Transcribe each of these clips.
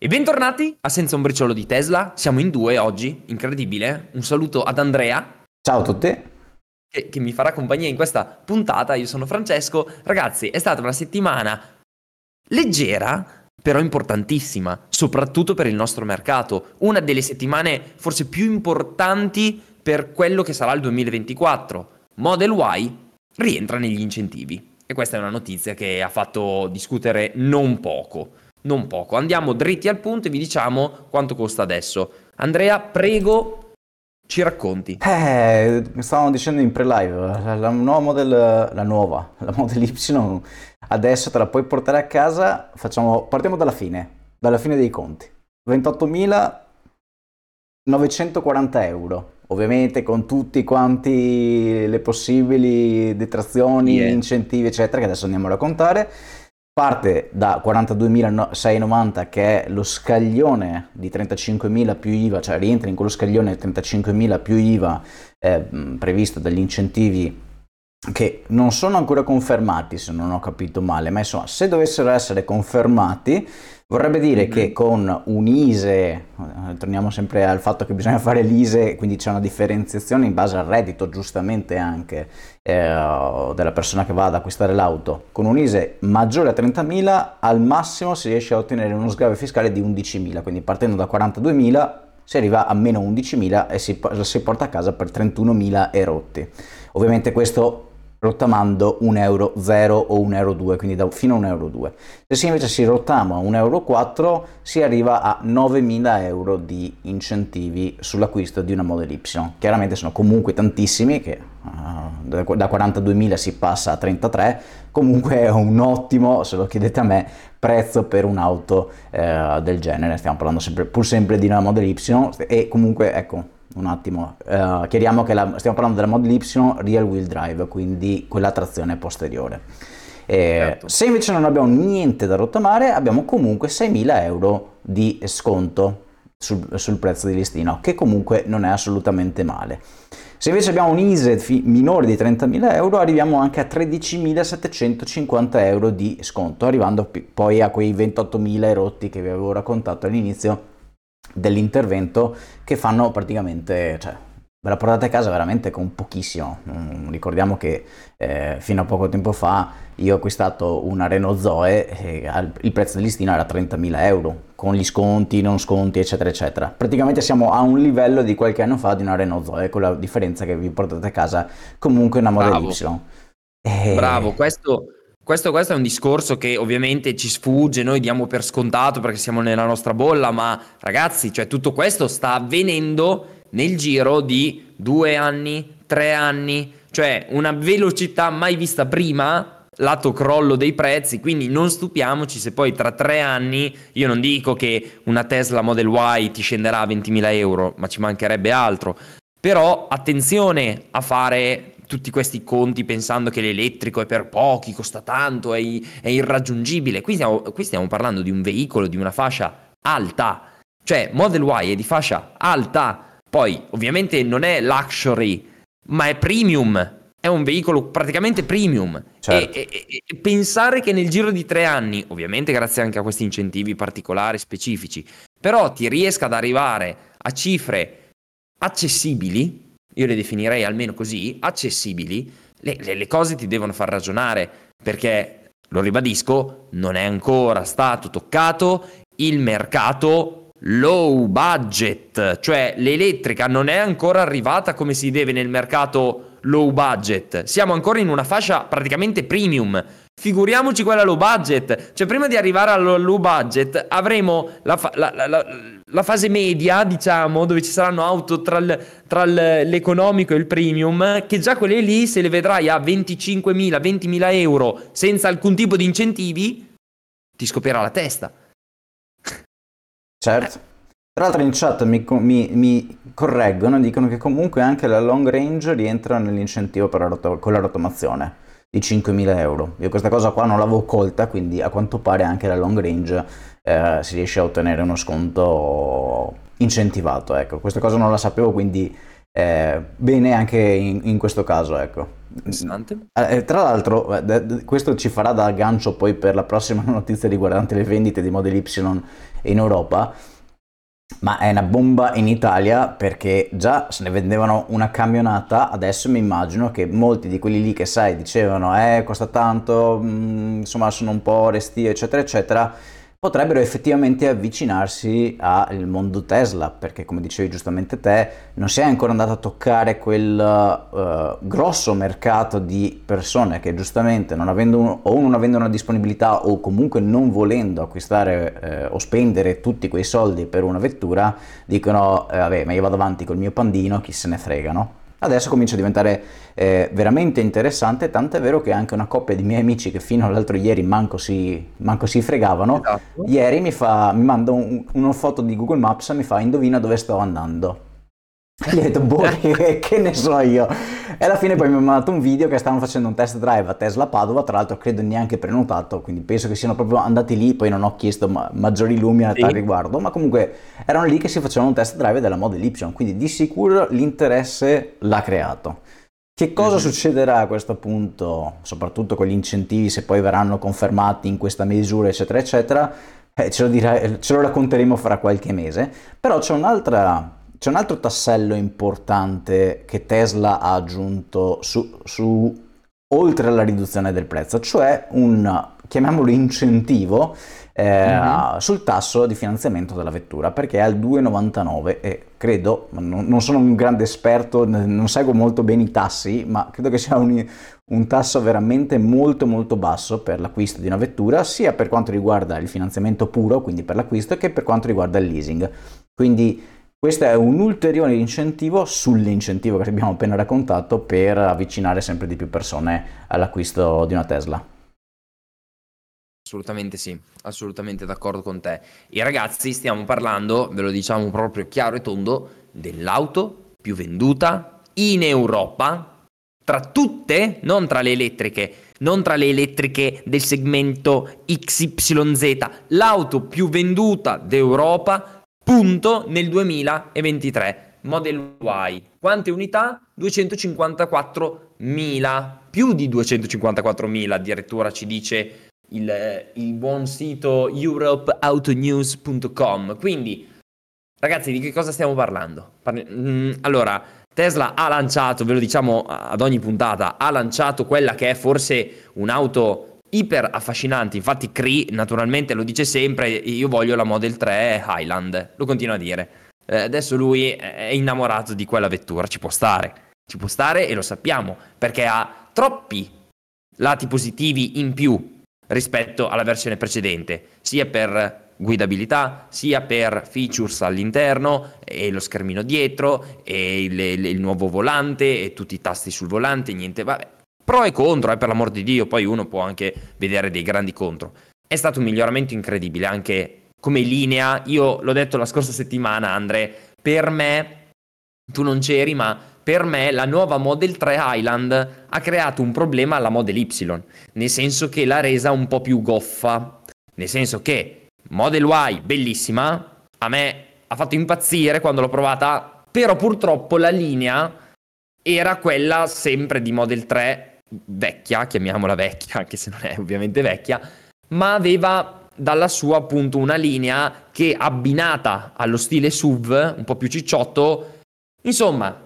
E bentornati a Senza un briciolo di Tesla, siamo in due oggi, incredibile. Un saluto ad Andrea. Ciao a tutti. Che, che, mi farà compagnia in questa puntata, io sono Francesco. Ragazzi, è stata una settimana leggera, però importantissima, soprattutto per il nostro mercato. Una delle settimane forse più importanti per quello che sarà il 2024. Model Y rientra negli incentivi. E questa è una notizia che ha fatto discutere non poco non poco. Andiamo dritti al punto e vi diciamo quanto costa adesso. Andrea, prego, ci racconti. Eh, stavamo dicendo in pre-live, la, la, nuova model, la nuova, la Model Y, adesso te la puoi portare a casa, facciamo, partiamo dalla fine, dalla fine dei conti. 28.940 euro, ovviamente con tutti quanti le possibili detrazioni, yeah. incentivi, eccetera, che adesso andiamo a raccontare parte da 42.690 che è lo scaglione di 35.000 più IVA, cioè rientra in quello scaglione 35.000 più IVA eh, previsto dagli incentivi che non sono ancora confermati se non ho capito male, ma insomma se dovessero essere confermati Vorrebbe dire mm-hmm. che con un ISE, eh, torniamo sempre al fatto che bisogna fare l'ISE, quindi c'è una differenziazione in base al reddito, giustamente anche, eh, della persona che va ad acquistare l'auto. Con un ISE maggiore a 30.000 al massimo si riesce a ottenere uno sgravio fiscale di 11.000, quindi partendo da 42.000 si arriva a meno 11.000 e si, si porta a casa per 31.000 e rotti. Ovviamente questo rottamando 1,0 euro o 1,2 euro, quindi da, fino a 1,2 euro. Se invece si rottama a 1,4 euro si arriva a 9.000 euro di incentivi sull'acquisto di una Model Y. Chiaramente sono comunque tantissimi, che uh, da 42.000 si passa a 33, comunque è un ottimo, se lo chiedete a me, prezzo per un'auto uh, del genere. Stiamo parlando sempre, pur sempre di una Model Y e comunque ecco un attimo, uh, chiariamo che la, stiamo parlando della Model Y Real Wheel Drive, quindi quella trazione posteriore. E certo. Se invece non abbiamo niente da rottamare, abbiamo comunque 6.000 euro di sconto sul, sul, prezzo di listino, che comunque non è assolutamente male. Se invece abbiamo un ISE fi- minore di 30.000 euro, arriviamo anche a 13.750 euro di sconto, arrivando p- poi a quei 28.000 rotti che vi avevo raccontato all'inizio dell'intervento che fanno praticamente, cioè, ve la portate a casa veramente con pochissimo. Mm, ricordiamo che eh, fino a poco tempo fa io ho acquistato una Renault Zoe e il prezzo del listino era 30.000 euro, con gli sconti, non sconti, eccetera, eccetera. Praticamente siamo a un livello di qualche anno fa di una Renault Zoe, con la differenza che vi portate a casa comunque una Model Bravo. Y. E... Bravo, questo questo, questo, è un discorso che ovviamente ci sfugge, noi diamo per scontato perché siamo nella nostra bolla, ma ragazzi, cioè tutto questo sta avvenendo nel giro di due anni, tre anni, cioè una velocità mai vista prima, lato crollo dei prezzi, quindi non stupiamoci se poi tra tre anni, io non dico che una Tesla Model Y ti scenderà a 20.000 euro, ma ci mancherebbe altro, però attenzione a fare tutti questi conti pensando che l'elettrico è per pochi, costa tanto, è, è irraggiungibile. Qui stiamo, qui stiamo parlando di un veicolo di una fascia alta, cioè Model Y è di fascia alta, poi ovviamente non è luxury, ma è premium, è un veicolo praticamente premium. Certo. E, e, e, pensare che nel giro di tre anni, ovviamente grazie anche a questi incentivi particolari, specifici, però ti riesca ad arrivare a cifre accessibili, io le definirei almeno così, accessibili, le, le, le cose ti devono far ragionare, perché, lo ribadisco, non è ancora stato toccato il mercato low budget, cioè l'elettrica non è ancora arrivata come si deve nel mercato low budget, siamo ancora in una fascia praticamente premium. Figuriamoci quella low budget, cioè prima di arrivare alla low budget avremo la, fa- la, la, la fase media, diciamo, dove ci saranno auto tra, l- tra l- l'economico e il premium, che già quelle lì se le vedrai a 25.000, 20.000 euro senza alcun tipo di incentivi, ti scoprirà la testa. Certo. Tra l'altro in chat mi, mi, mi correggono, dicono che comunque anche la long range rientra nell'incentivo la rot- con la rotomazione di 5.000 euro. Io questa cosa qua non l'avevo colta, quindi a quanto pare anche la long range eh, si riesce a ottenere uno sconto incentivato. Ecco, questa cosa non la sapevo, quindi eh, bene anche in, in, questo caso, ecco. Interessante. Eh, tra l'altro, eh, questo ci farà da gancio poi per la prossima notizia riguardante le vendite di Model Y in Europa. Ma è una bomba in Italia perché già se ne vendevano una camionata, adesso mi immagino che molti di quelli lì che sai dicevano eh costa tanto, mh, mm, insomma sono un po' restio eccetera eccetera, potrebbero effettivamente avvicinarsi al mondo Tesla, perché come dicevi giustamente te, non si è ancora andato a toccare quel uh, grosso mercato di persone che giustamente non avendo un, o non avendo una disponibilità o comunque non volendo acquistare eh, o spendere tutti quei soldi per una vettura, dicono eh, vabbè ma io vado avanti col mio pandino, chi se ne frega, no? Adesso comincia a diventare eh, veramente interessante, tant'è vero che anche una coppia di miei amici che fino all'altro ieri manco si, manco si fregavano, esatto. ieri mi, fa, mi manda un, una foto di Google Maps e mi fa indovina dove sto andando. E gli ho detto, boh, che, che, ne so io. E alla fine poi mi ha mandato un video che stavano facendo un test drive a Tesla Padova, tra l'altro credo neanche prenotato, quindi penso che siano proprio andati lì, poi non ho chiesto ma- maggiori lumi a sì. tal riguardo, ma comunque erano lì che si facevano un test drive della Model Y, quindi di sicuro l'interesse l'ha creato. Che cosa mm-hmm. succederà a questo punto, soprattutto con gli incentivi, se poi verranno confermati in questa misura, eccetera, eccetera, eh, ce, lo dirà, ce lo racconteremo fra qualche mese. Però c'è un'altra c'è un altro tassello importante che Tesla ha aggiunto su, su, oltre alla riduzione del prezzo, cioè un, chiamiamolo incentivo eh, mm-hmm. sul tasso di finanziamento della vettura, perché è al 2,99 e credo, non, non, sono un grande esperto, non seguo molto bene i tassi, ma credo che sia un, un tasso veramente molto molto basso per l'acquisto di una vettura, sia per quanto riguarda il finanziamento puro, quindi per l'acquisto, che per quanto riguarda il leasing. Quindi questo è un ulteriore incentivo sull'incentivo che abbiamo appena raccontato per avvicinare sempre di più persone all'acquisto di una Tesla. Assolutamente sì, assolutamente d'accordo con te. I ragazzi stiamo parlando, ve lo diciamo proprio chiaro e tondo, dell'auto più venduta in Europa, tra tutte, non tra le elettriche, non tra le elettriche del segmento XYZ, l'auto più venduta d'Europa punto nel 2023. Model Y. Quante unità? 254.000, più di 254.000 addirittura ci dice il, il buon sito europeautonews.com. Quindi, ragazzi, di che cosa stiamo parlando? Parli- mm, allora, Tesla ha lanciato, ve lo diciamo ad ogni puntata, ha lanciato quella che è forse un'auto iper affascinanti. Infatti, Cree naturalmente lo dice sempre: Io voglio la Model 3 Highland. Lo continua a dire. Eh, adesso lui è innamorato di quella vettura. Ci può stare. Ci può stare e lo sappiamo perché ha troppi lati positivi in più rispetto alla versione precedente, sia per guidabilità, sia per features all'interno e lo schermino dietro e il, il, il nuovo volante e tutti i tasti sul volante, niente, vabbè, pro e contro, eh, per l'amor di Dio, poi uno può anche vedere dei grandi contro. È stato un miglioramento incredibile anche come linea. Io l'ho detto la scorsa settimana, Andre, per me, tu non c'eri, ma per me la nuova Model 3 Highland ha creato un problema alla Model Y, nel senso che l'ha resa un po' più goffa, nel senso che Model Y, bellissima, a me ha fatto impazzire quando l'ho provata, però purtroppo la linea era quella sempre di Model 3 vecchia, chiamiamola vecchia, anche se non è ovviamente vecchia, ma aveva dalla sua appunto una linea che abbinata allo stile SUV, un po' più cicciotto, insomma,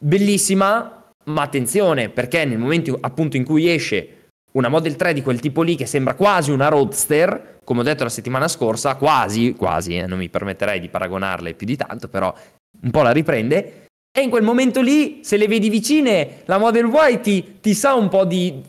bellissima, ma attenzione, perché nel momento appunto in cui esce una Model 3 di quel tipo lì che sembra quasi una roadster, come ho detto la settimana scorsa, quasi, quasi, eh, non mi permetterei di paragonarle più di tanto, però un po' la riprende, e in quel momento lì, se le vedi vicine, la Model Y ti, ti sa un po' di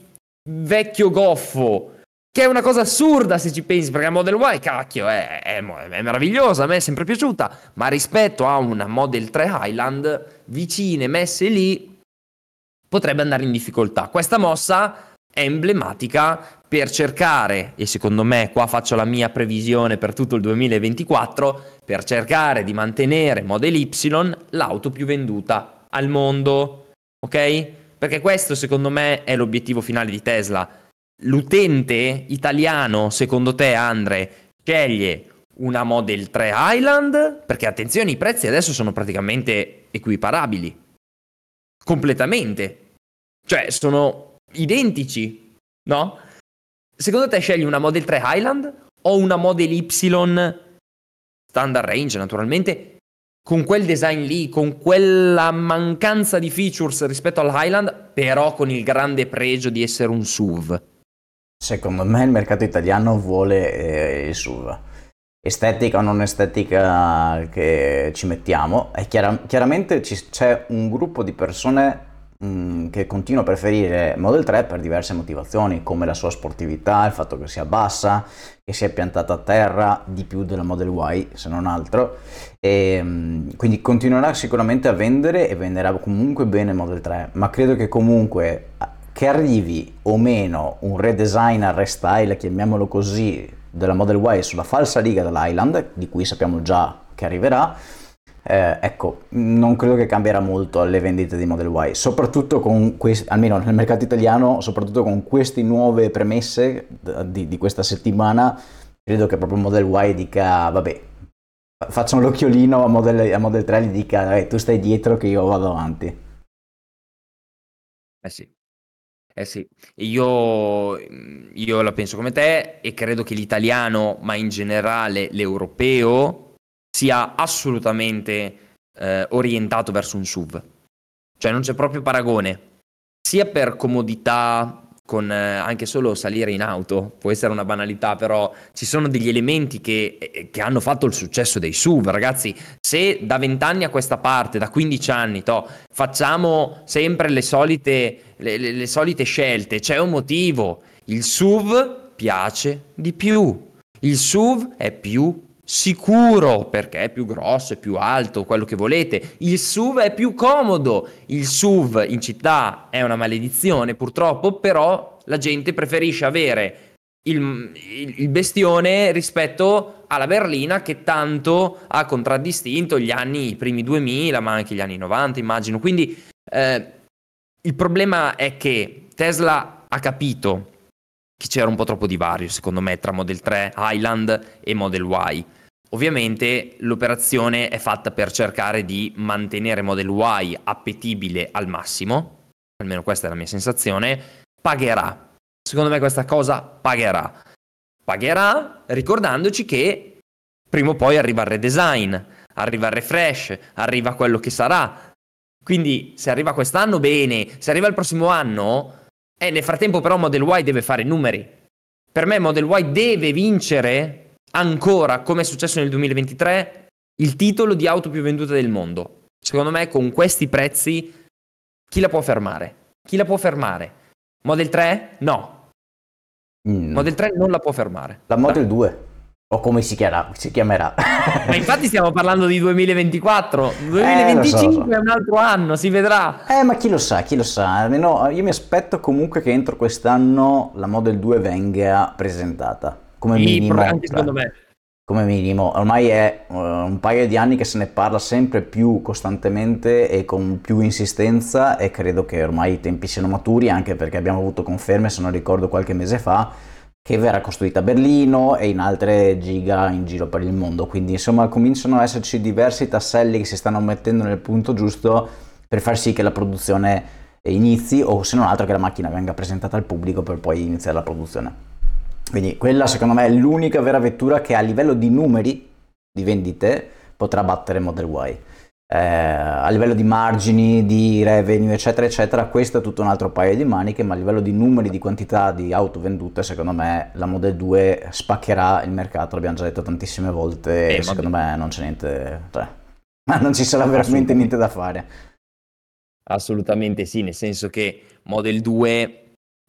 vecchio goffo. Che è una cosa assurda se ci pensi, perché la Model Y, cacchio, è, è, è, meravigliosa, a me è sempre piaciuta, ma rispetto a una Model 3 Highland, vicine, messe lì, potrebbe andare in difficoltà. Questa mossa è emblematica per cercare, e secondo me qua faccio la mia previsione per tutto il 2024, per cercare di mantenere Model Y l'auto più venduta al mondo, ok? Perché questo secondo me è l'obiettivo finale di Tesla. L'utente italiano, secondo te Andre, sceglie una Model 3 Highland? Perché attenzione, i prezzi adesso sono praticamente equiparabili. completamente. Cioè, sono identici, no? Secondo te scegli una Model 3 Highland o una Model Y standard range, naturalmente, con quel design lì, con quella mancanza di features rispetto al Highland, però con il grande pregio di essere un SUV? Secondo me il mercato italiano vuole eh, il SUV. Estetica o non estetica che ci mettiamo, è chiara- chiaramente ci, c'è un gruppo di persone Mm, che continua a preferire Model 3 per diverse motivazioni, come la sua sportività, il fatto che sia bassa, che sia piantata a terra di più della Model Y, se non altro. E, mm, quindi continuerà sicuramente a vendere e venderà comunque bene Model 3, ma credo che comunque che arrivi o meno un redesign, restyle, chiamiamolo così, della Model Y sulla falsa riga dell'Island, di cui sappiamo già che arriverà, eh, ecco, non credo che cambierà molto le vendite di Model Y, soprattutto con questi, almeno nel mercato italiano, soprattutto con queste nuove premesse di, di questa settimana, credo che proprio Model Y dica, vabbè, facciano l'occhiolino a Model, a Model 3 e gli dica, tu stai dietro che io vado avanti. Eh sì. Eh sì, io, io la penso come te e credo che l'italiano, ma in generale l'europeo, sia assolutamente eh, orientato verso un SUV. Cioè non c'è proprio paragone, sia per comodità, con eh, anche solo salire in auto, può essere una banalità, però ci sono degli elementi che, eh, che hanno fatto il successo dei SUV, ragazzi. Se da 20 anni a questa parte, da 15 anni, to, facciamo sempre le solite, le, le, le solite scelte, c'è un motivo. Il SUV piace di più. Il SUV è più sicuro perché è più grosso, è più alto, quello che volete. Il SUV è più comodo. Il SUV in città è una maledizione purtroppo, però la gente preferisce avere il, il, bestione rispetto alla berlina che tanto ha contraddistinto gli anni, i primi 2000, ma anche gli anni 90 immagino. Quindi eh, il problema è che Tesla ha capito che c'era un po' troppo divario, secondo me, tra Model 3 Highland e Model Y. Ovviamente l'operazione è fatta per cercare di mantenere Model Y appetibile al massimo, almeno questa è la mia sensazione, pagherà. Secondo me questa cosa pagherà. Pagherà ricordandoci che prima o poi arriva il redesign, arriva il refresh, arriva quello che sarà. Quindi se arriva quest'anno bene, se arriva il prossimo anno, eh, nel frattempo però Model Y deve fare numeri. Per me Model Y deve vincere ancora, come è successo nel 2023, il titolo di auto più venduta del mondo. Secondo me con questi prezzi chi la può fermare? Chi la può fermare? Model 3? No. Mm. Model 3 non la può fermare. La Model 2. O come si, chiamerà? Si chiamerà. Ma infatti stiamo parlando di 2024. 2025 eh, so, so. è un altro anno, si vedrà. Eh, ma chi lo sa, chi lo sa. Almeno io mi aspetto comunque che entro quest'anno la Model 2 venga presentata come sì, minimo. Anche secondo me. Come minimo, ormai è uh, un paio di anni che se ne parla sempre più costantemente e con più insistenza e credo che ormai i tempi siano maturi anche perché abbiamo avuto conferme, se non ricordo qualche mese fa, che verrà costruita a Berlino e in altre giga in giro per il mondo. Quindi insomma cominciano ad esserci diversi tasselli che si stanno mettendo nel punto giusto per far sì che la produzione inizi o se non altro che la macchina venga presentata al pubblico per poi iniziare la produzione. Quindi quella secondo me è l'unica vera vettura che a livello di numeri di vendite potrà battere Model Y. Eh, a livello di margini, di revenue, eccetera, eccetera, questo è tutto un altro paio di maniche, ma a livello di numeri, di quantità di auto vendute, secondo me la Model 2 spaccherà il mercato, l'abbiamo già detto tantissime volte, eh, e secondo me non c'è niente, cioè, non ci sarà veramente niente da fare. Assolutamente sì, nel senso che Model 2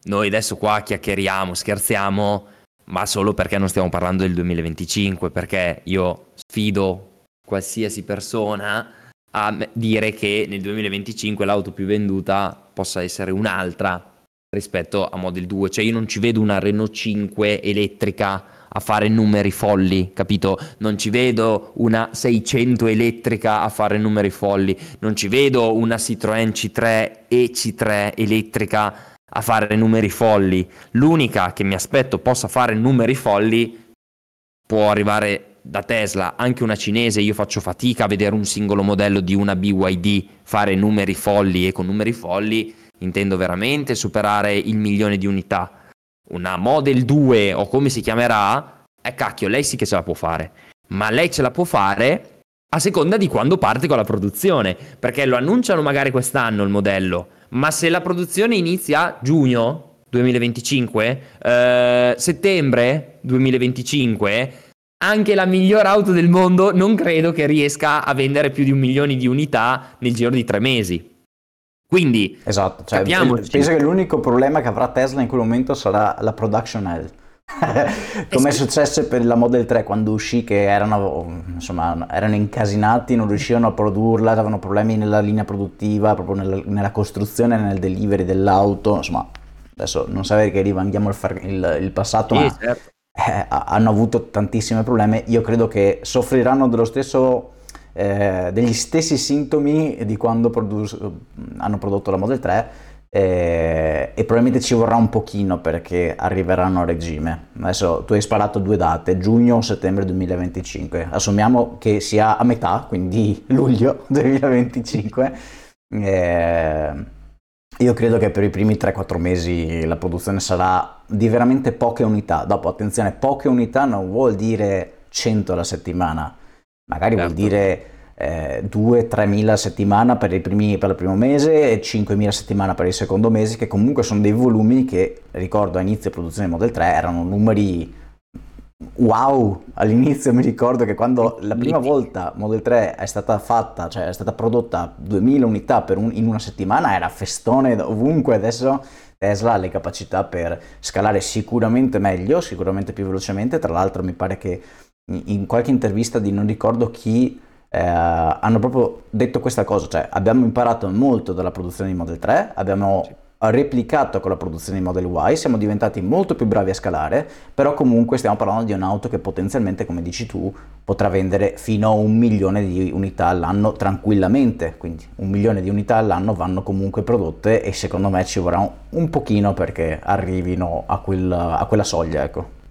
noi adesso qua chiacchieriamo, scherziamo, ma solo perché non stiamo parlando del 2025, perché io sfido qualsiasi persona a dire che nel 2025 l'auto più venduta possa essere un'altra rispetto a Model 2, cioè io non ci vedo una Renault 5 elettrica a fare numeri folli, capito? Non ci vedo una 600 elettrica a fare numeri folli, non ci vedo una Citroën C3 e C3 elettrica a fare numeri folli. L'unica che mi aspetto possa fare numeri folli può arrivare da Tesla anche una cinese, io faccio fatica a vedere un singolo modello di una BYD fare numeri folli e con numeri folli intendo veramente superare il milione di unità. Una Model 2 o come si chiamerà, eh cacchio, lei sì che ce la può fare, ma lei ce la può fare a seconda di quando parte con la produzione, perché lo annunciano magari quest'anno il modello, ma se la produzione inizia a giugno 2025, eh, settembre 2025, anche la miglior auto del mondo non credo che riesca a vendere più di un milione di unità nel giro di tre mesi. Quindi, esatto, cioè, penso che l'unico problema che avrà Tesla in quel momento sarà la production hell. Come è successo per la Model 3 quando uscì che erano, insomma, erano incasinati, non riuscivano a produrla, avevano problemi nella linea produttiva, proprio nella, nella costruzione, nel delivery dell'auto, insomma, adesso non sapere che rivanghiamo il, il, il passato, sì, ma certo. eh, hanno avuto tantissimi problemi. Io credo che soffriranno dello stesso, eh, degli stessi sintomi di quando produ- hanno prodotto la Model 3 eh, e probabilmente ci vorrà un pochino perché arriveranno a regime. Adesso tu hai sparato due date, giugno o settembre 2025. Assumiamo che sia a metà, quindi luglio 2025. Eh, io credo che per i primi 3-4 mesi la produzione sarà di veramente poche unità. Dopo, attenzione, poche unità non vuol dire 100 alla settimana, magari certo. vuol dire eh, 2-3 mila a settimana per, primi, per, il primo mese e 5 mila a settimana per il secondo mese, che comunque sono dei volumi che, ricordo, a inizio produzione Model 3 erano numeri wow. All'inizio mi ricordo che quando la prima volta Model 3 è stata fatta, cioè è stata prodotta 2000 unità un, in una settimana, era festone ovunque, adesso Tesla ha le capacità per scalare sicuramente meglio, sicuramente più velocemente, tra l'altro mi pare che in qualche intervista di non ricordo chi eh, hanno proprio detto questa cosa, cioè abbiamo imparato molto dalla produzione di Model 3, abbiamo sì. replicato con la produzione di Model Y, siamo diventati molto più bravi a scalare, però comunque stiamo parlando di un'auto che potenzialmente, come dici tu, potrà vendere fino a un milione di unità all'anno tranquillamente, quindi un milione di unità all'anno vanno comunque prodotte e secondo me ci vorrà un, un pochino perché arrivino a, quel, a quella soglia, ecco.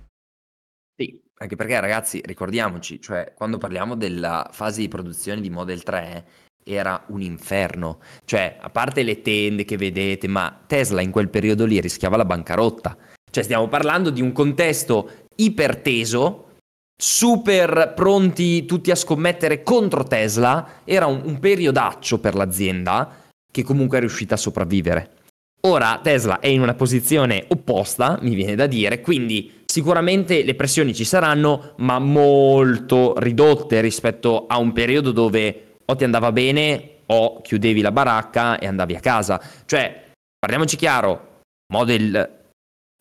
Anche perché ragazzi, ricordiamoci, cioè quando parliamo della fase di produzione di Model 3 era un inferno, cioè a parte le tende che vedete, ma Tesla in quel periodo lì rischiava la bancarotta. Cioè stiamo parlando di un contesto iperteso, super pronti tutti a scommettere contro Tesla, era un, un periodaccio per l'azienda che comunque è riuscita a sopravvivere. Ora Tesla è in una posizione opposta, mi viene da dire, quindi Sicuramente le pressioni ci saranno, ma molto ridotte rispetto a un periodo dove o ti andava bene o chiudevi la baracca e andavi a casa. Cioè, parliamoci chiaro, Model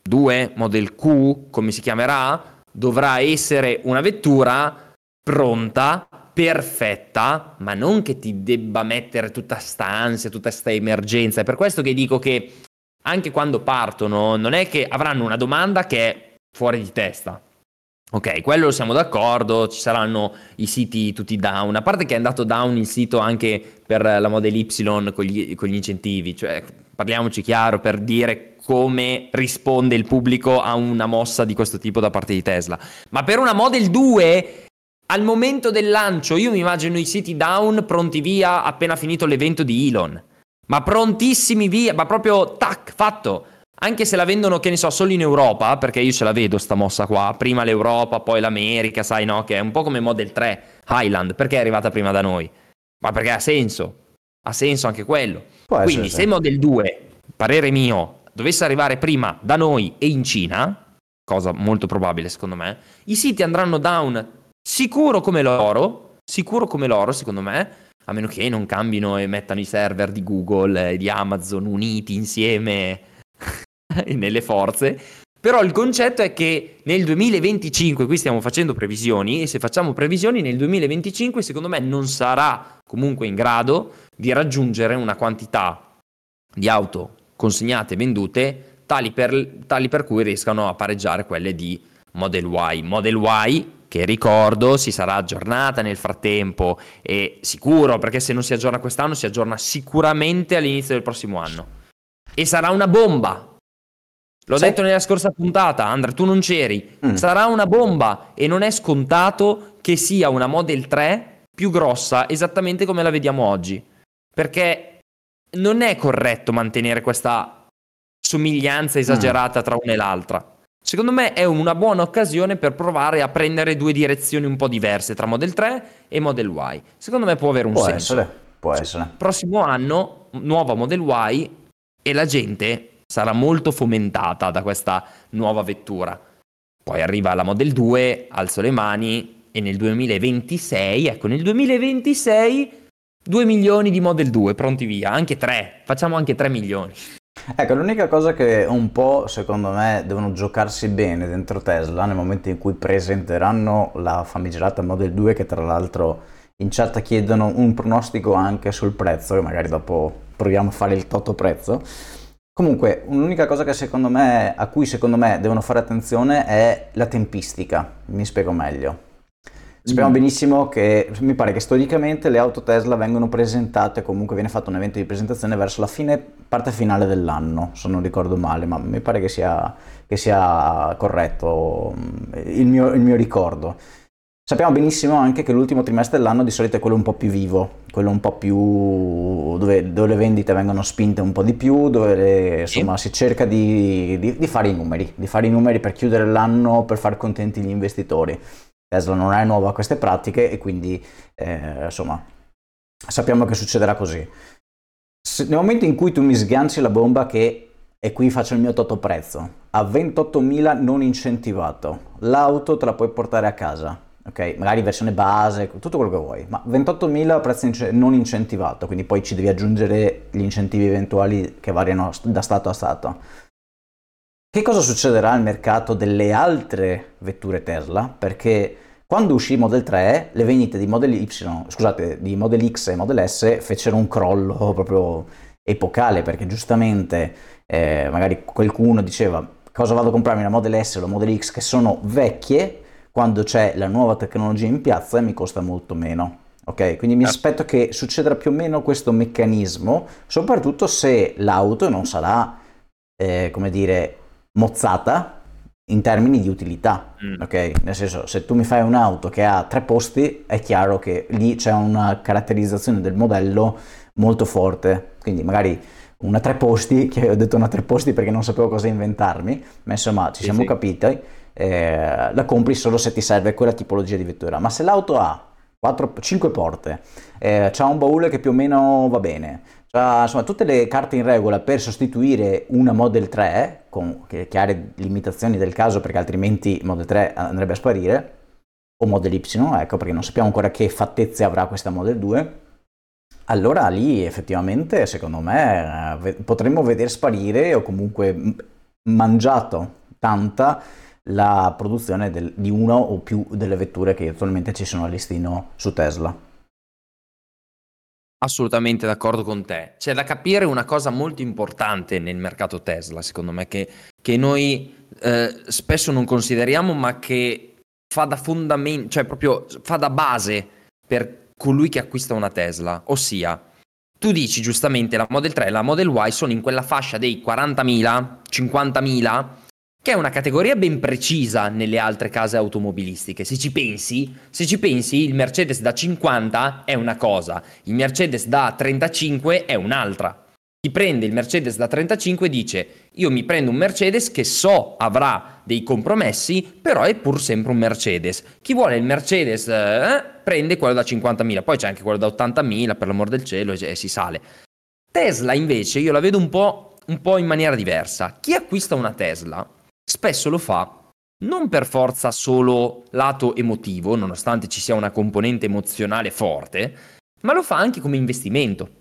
2, Model Q, come si chiamerà, dovrà essere una vettura pronta, perfetta, ma non che ti debba mettere tutta sta ansia, tutta sta emergenza. È per questo che dico che anche quando partono, non è che avranno una domanda che è fuori di testa. Ok, quello siamo d'accordo, ci saranno i siti tutti down, a parte che è andato down il sito anche per la Model Y con gli, con gli incentivi, cioè parliamoci chiaro per dire come risponde il pubblico a una mossa di questo tipo da parte di Tesla. Ma per una Model 2 al momento del lancio io mi immagino i siti down pronti via appena finito l'evento di Elon. Ma prontissimi via, ma proprio tac, fatto anche se la vendono, che ne so, solo in Europa, perché io ce la vedo sta mossa qua, prima l'Europa, poi l'America, sai no, che è un po' come Model 3 Highland, perché è arrivata prima da noi? Ma perché ha senso, ha senso anche quello. Può Quindi se Model 2, parere mio, dovesse arrivare prima da noi e in Cina, cosa molto probabile secondo me, i siti andranno down sicuro come l'oro, sicuro come l'oro secondo me, a meno che non cambino e mettano i server di Google e di Amazon uniti insieme nelle forze. Però il concetto è che nel 2025, qui stiamo facendo previsioni, e se facciamo previsioni nel 2025 secondo me non sarà comunque in grado di raggiungere una quantità di auto consegnate e vendute tali per, tali per cui riescano a pareggiare quelle di Model Y. Model Y che ricordo si sarà aggiornata nel frattempo e sicuro perché se non si aggiorna quest'anno si aggiorna sicuramente all'inizio del prossimo anno. E sarà una bomba, L'ho sì. detto nella scorsa puntata, Andrea, tu non c'eri. Mm. Sarà una bomba e non è scontato che sia una Model 3 più grossa esattamente come la vediamo oggi. Perché non è corretto mantenere questa somiglianza esagerata mm. tra una e l'altra. Secondo me è una buona occasione per provare a prendere due direzioni un po' diverse tra Model 3 e Model Y. Secondo me può avere un può senso. Essere, può essere. Prossimo anno, nuova Model Y e la gente sarà molto fomentata da questa nuova vettura. Poi arriva la Model 2, alzo le mani e nel 2026, ecco, nel 2026 2 milioni di Model 2 pronti via, anche 3, facciamo anche 3 milioni. Ecco, l'unica cosa che un po' secondo me devono giocarsi bene dentro Tesla nel momento in cui presenteranno la famigerata Model 2 che tra l'altro in chat chiedono un pronostico anche sul prezzo, che magari dopo proviamo a fare il toto prezzo. Comunque, l'unica cosa che secondo me, a cui secondo me devono fare attenzione è la tempistica. Mi spiego meglio. Sappiamo mm. benissimo che mi pare che storicamente le auto Tesla vengono presentate, comunque viene fatto un evento di presentazione verso la fine, parte finale dell'anno, se non ricordo male, ma mi pare che sia, che sia corretto mm, il mio, il mio ricordo. Sappiamo benissimo anche che l'ultimo trimestre dell'anno di solito è quello un po' più vivo, quello un po' più dove, dove le vendite vengono spinte un po' di più, dove le, insomma si cerca di, di, di, fare i numeri, di fare i numeri per chiudere l'anno, per far contenti gli investitori. Tesla non è nuova a queste pratiche e quindi eh, insomma sappiamo che succederà così. Se, nel momento in cui tu mi sganci la bomba che e qui faccio il mio toto prezzo a 28.000 non incentivato, l'auto te la puoi portare a casa, ok? Magari versione base, tutto quello che vuoi, ma 28.000 prezzo non incentivato, quindi poi ci devi aggiungere gli incentivi eventuali che variano da stato a stato. Che cosa succederà al mercato delle altre vetture Tesla? Perché quando uscì Model 3, le vendite di Model Y, scusate, di Model X e Model S fecero un crollo proprio epocale, perché giustamente eh, magari qualcuno diceva cosa vado a comprarmi una Model S o la Model X che sono vecchie, quando c'è la nuova tecnologia in piazza e mi costa molto meno. Ok, quindi mi aspetto che succederà più o meno questo meccanismo, soprattutto se l'auto non sarà, eh, come dire, mozzata in termini di utilità, mm. ok? Nel senso, se tu mi fai un'auto che ha tre posti, è chiaro che lì c'è una caratterizzazione del modello molto forte, quindi magari una tre posti, che ho detto una tre posti perché non sapevo cosa inventarmi, ma insomma ci sì, siamo sì. capiti, eh, la compri solo se ti serve quella tipologia di vettura, ma se l'auto ha 4, 5 porte, eh, ha un baule che più o meno va bene, cioè, insomma, tutte le carte in regola per sostituire una Model 3, con chiare limitazioni del caso perché altrimenti Model 3 andrebbe a sparire, o Model Y, ecco perché non sappiamo ancora che fattezze avrà questa Model 2, allora lì effettivamente secondo me eh, potremmo vedere sparire o comunque mangiato tanta la produzione del, di una o più delle vetture che attualmente ci sono a listino su Tesla. Assolutamente d'accordo con te. C'è da capire una cosa molto importante nel mercato Tesla, secondo me, che, che noi eh, spesso non consideriamo, ma che fa da fondamento, cioè proprio fa da base per colui che acquista una Tesla. Ossia, tu dici giustamente la Model 3 e la Model Y sono in quella fascia dei 40.000, 50.000 che è una categoria ben precisa nelle altre case automobilistiche. Se ci pensi, se ci pensi, il Mercedes da 50 è una cosa, il Mercedes da 35 è un'altra. Chi prende il Mercedes da 35 dice io mi prendo un Mercedes che so avrà dei compromessi, però è pur sempre un Mercedes. Chi vuole il Mercedes eh, prende quello da 50.000, poi c'è anche quello da 80.000 per l'amor del cielo e, si sale. Tesla invece io la vedo un po', un po' in maniera diversa. Chi acquista una Tesla spesso lo fa non per forza solo lato emotivo, nonostante ci sia una componente emozionale forte, ma lo fa anche come investimento.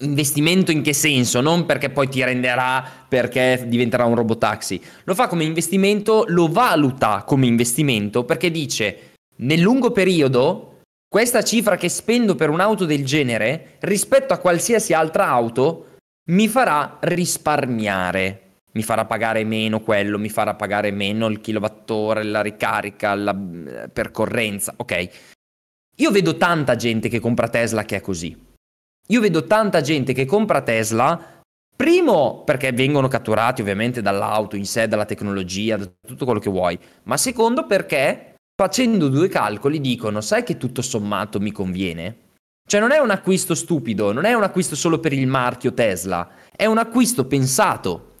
Investimento in che senso? Non perché poi ti renderà perché diventerà un robotaxi. Lo fa come investimento, lo valuta come investimento perché dice nel lungo periodo questa cifra che spendo per un'auto del genere rispetto a qualsiasi altra auto mi farà risparmiare mi farà pagare meno quello, mi farà pagare meno il kilowattora, la ricarica, la eh, percorrenza, ok? Io vedo tanta gente che compra Tesla che è così. Io vedo tanta gente che compra Tesla, primo perché vengono catturati ovviamente dall'auto in sé, dalla tecnologia, da tutto quello che vuoi, ma secondo perché facendo due calcoli dicono, sai che tutto sommato mi conviene? Cioè non è un acquisto stupido, non è un acquisto solo per il marchio Tesla, è un acquisto pensato.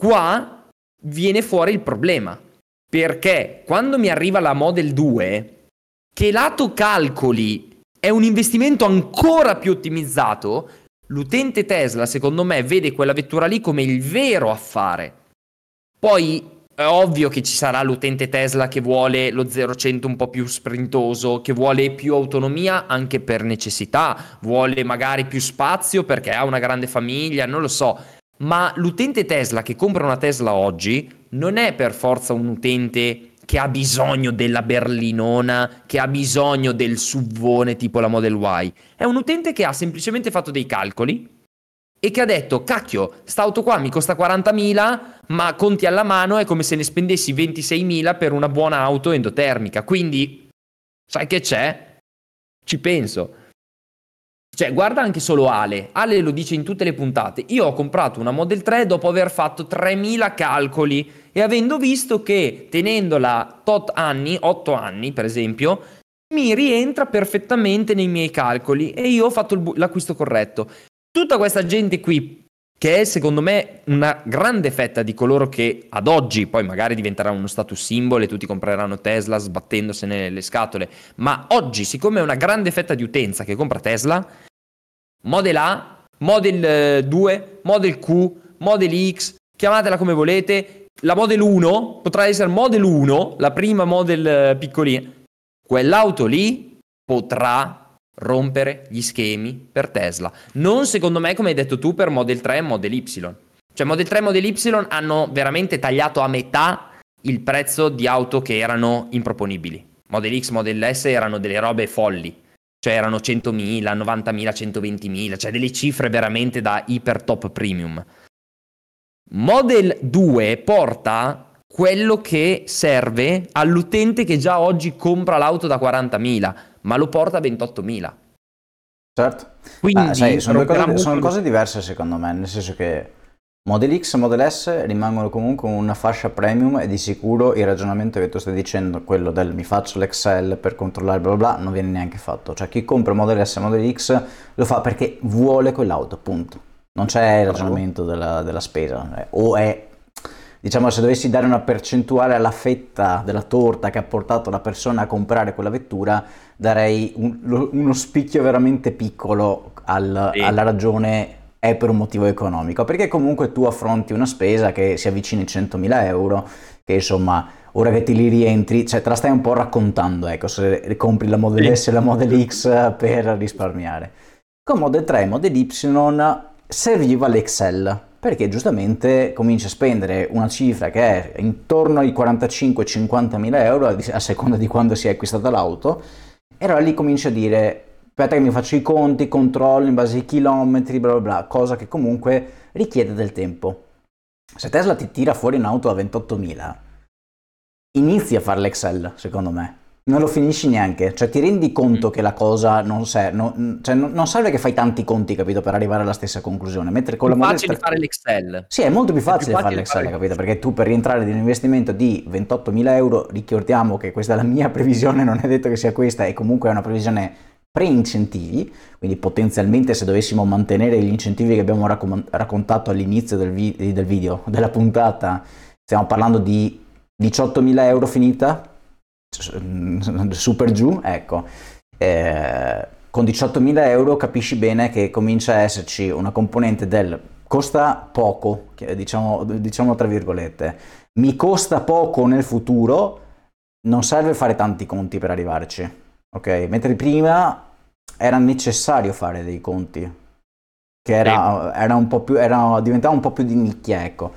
Qua viene fuori il problema, perché quando mi arriva la Model 2, che lato calcoli è un investimento ancora più ottimizzato, l'utente Tesla secondo me vede quella vettura lì come il vero affare. Poi è ovvio che ci sarà l'utente Tesla che vuole lo 0-100 un po' più sprintoso, che vuole più autonomia anche per necessità, vuole magari più spazio perché ha una grande famiglia, non lo so. Ma l'utente Tesla che compra una Tesla oggi non è per forza un utente che ha bisogno della berlinona, che ha bisogno del subvone tipo la Model Y. È un utente che ha semplicemente fatto dei calcoli e che ha detto, cacchio, sta auto qua mi costa 40.000, ma conti alla mano è come se ne spendessi 26.000 per una buona auto endotermica. Quindi, sai che c'è? Ci penso. Cioè, guarda anche solo Ale. Ale lo dice in tutte le puntate. Io ho comprato una Model 3 dopo aver fatto 3.000 calcoli e avendo visto che tenendola tot anni, 8 anni per esempio, mi rientra perfettamente nei miei calcoli e io ho fatto bu- l'acquisto corretto. Tutta questa gente qui, che è secondo me una grande fetta di coloro che ad oggi poi magari diventerà uno status symbol e tutti compreranno Tesla sbattendosene nelle scatole, ma oggi siccome è una grande fetta di utenza che compra Tesla, Model A, Model 2, eh, Model Q, Model X, chiamatela come volete, la Model 1 potrà essere Model 1, la prima Model eh, piccolina, quell'auto lì potrà rompere gli schemi per Tesla. Non secondo me, come hai detto tu, per Model 3 e Model Y. Cioè Model 3 e Model Y hanno veramente tagliato a metà il prezzo di auto che erano improponibili. Model X, Model S erano delle robe folli. Cioè erano 100.000, 90.000, 120.000, cioè delle cifre veramente da iper top premium. Model 2 porta quello che serve all'utente che già oggi compra l'auto da 40.000 ma lo porta a 28.000. Certo. Quindi ah, sai, sono, cose, sono cose diverse secondo me, nel senso che Model X e Model S rimangono comunque una fascia premium e di sicuro il ragionamento che tu stai dicendo, quello del mi faccio l'Excel per controllare bla bla bla, non viene neanche fatto. Cioè chi compra Model S e Model X lo fa perché vuole quell'auto, punto. Non c'è il ragionamento della, della spesa. Eh, o è diciamo se dovessi dare una percentuale alla fetta della torta che ha portato la persona a comprare quella vettura, darei un, uno spicchio veramente piccolo al, sì. alla ragione è per un motivo economico, perché comunque tu affronti una spesa che si avvicina ai 100.000 euro, che insomma ora che ti li rientri, cioè te la stai un po' raccontando, ecco, se compri la Model S e la Model X per risparmiare. Con Model 3 e Model Y serviva l'Excel, perché giustamente comincia a spendere una cifra che è intorno ai 45-50 mila euro a seconda di quando si è acquistata l'auto e allora lì comincia a dire aspetta che mi faccio i conti, controllo in base ai chilometri, bla bla bla, cosa che comunque richiede del tempo. Se Tesla ti tira fuori un'auto a 28.000, inizi a fare l'Excel, secondo me non lo finisci neanche, cioè ti rendi conto mm. che la cosa non, serve, non, cioè non, non, serve che fai tanti conti, capito, per arrivare alla stessa conclusione. Mentre con è la facile fare l'Excel. Sì, è molto più facile, più facile fare l'Excel, fare capito? Perché tu per rientrare di un investimento di 28.000 euro, ricordiamo che questa è la mia previsione, non è detto che sia questa, è comunque una previsione pre-incentivi, quindi potenzialmente se dovessimo mantenere gli incentivi che abbiamo raccom- raccontato all'inizio del, vi- del video, della puntata, stiamo parlando di 18.000 euro finita, super giù, ecco, eh, con 18.000 euro capisci bene che comincia a esserci una componente del costa poco, diciamo, diciamo tra virgolette, mi costa poco nel futuro, non serve fare tanti conti per arrivarci, ok? Mentre prima era necessario fare dei conti, che era, era un po' più, era, diventava un po' più di nicchia, ecco.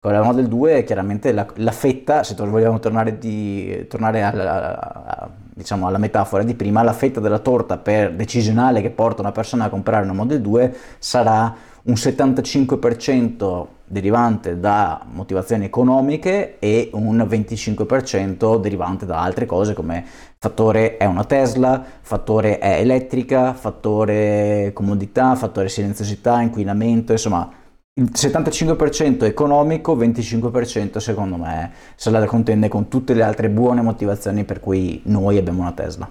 Con la Model 2 chiaramente la, la fetta, se vogliamo tornare, di, tornare alla, a, diciamo, alla, metafora di prima, la fetta della torta per decisionale che porta una persona a comprare una Model 2 sarà un 75% derivante da motivazioni economiche e un 25% derivante da altre cose come fattore è una Tesla, fattore è elettrica, fattore comodità, fattore silenziosità, inquinamento, insomma il 75% economico, 25% secondo me se la contende con tutte le altre buone motivazioni per cui noi abbiamo una Tesla.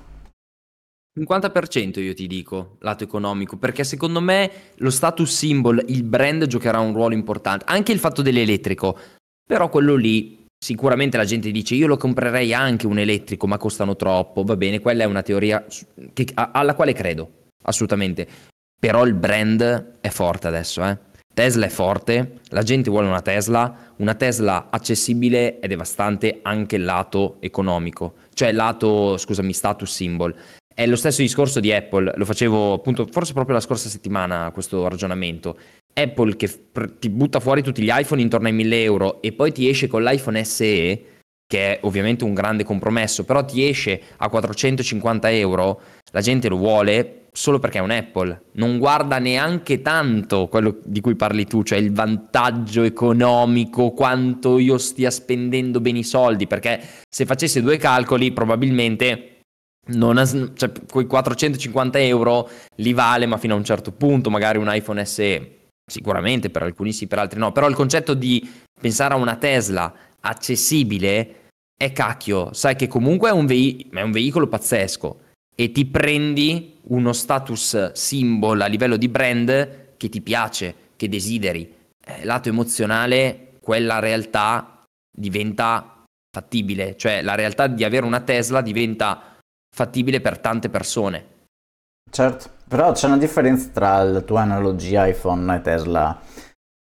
50% io ti dico, lato economico, perché secondo me lo status symbol, il brand giocherà un ruolo importante, anche il fatto dell'elettrico, però quello lì sicuramente la gente dice io lo comprerei anche un elettrico, ma costano troppo, va bene, quella è una teoria che, alla quale credo, assolutamente, però il brand è forte adesso, eh. Tesla è forte, la gente vuole una Tesla, una Tesla accessibile è devastante anche il lato economico, cioè lato, scusami, status symbol. È lo stesso discorso di Apple, lo facevo appunto forse proprio la scorsa settimana questo ragionamento. Apple che f- ti butta fuori tutti gli iPhone intorno ai 1000 euro e poi ti esce con l'iPhone SE, che è ovviamente un grande compromesso, però ti esce a 450 euro, la gente lo vuole solo perché è un Apple, non guarda neanche tanto quello di cui parli tu, cioè il vantaggio economico, quanto io stia spendendo bene i soldi, perché se facesse due calcoli probabilmente non has- cioè, quei 450 euro li vale, ma fino a un certo punto, magari un iPhone SE, sicuramente per alcuni sì, per altri no, però il concetto di pensare a una Tesla accessibile è cacchio, sai che comunque è un, ve- è un veicolo pazzesco e ti prendi uno status symbol a livello di brand che ti piace, che desideri. Eh, lato emozionale, quella realtà diventa fattibile, cioè la realtà di avere una Tesla diventa fattibile per tante persone. Certo, però c'è una differenza tra la tua analogia iPhone e Tesla,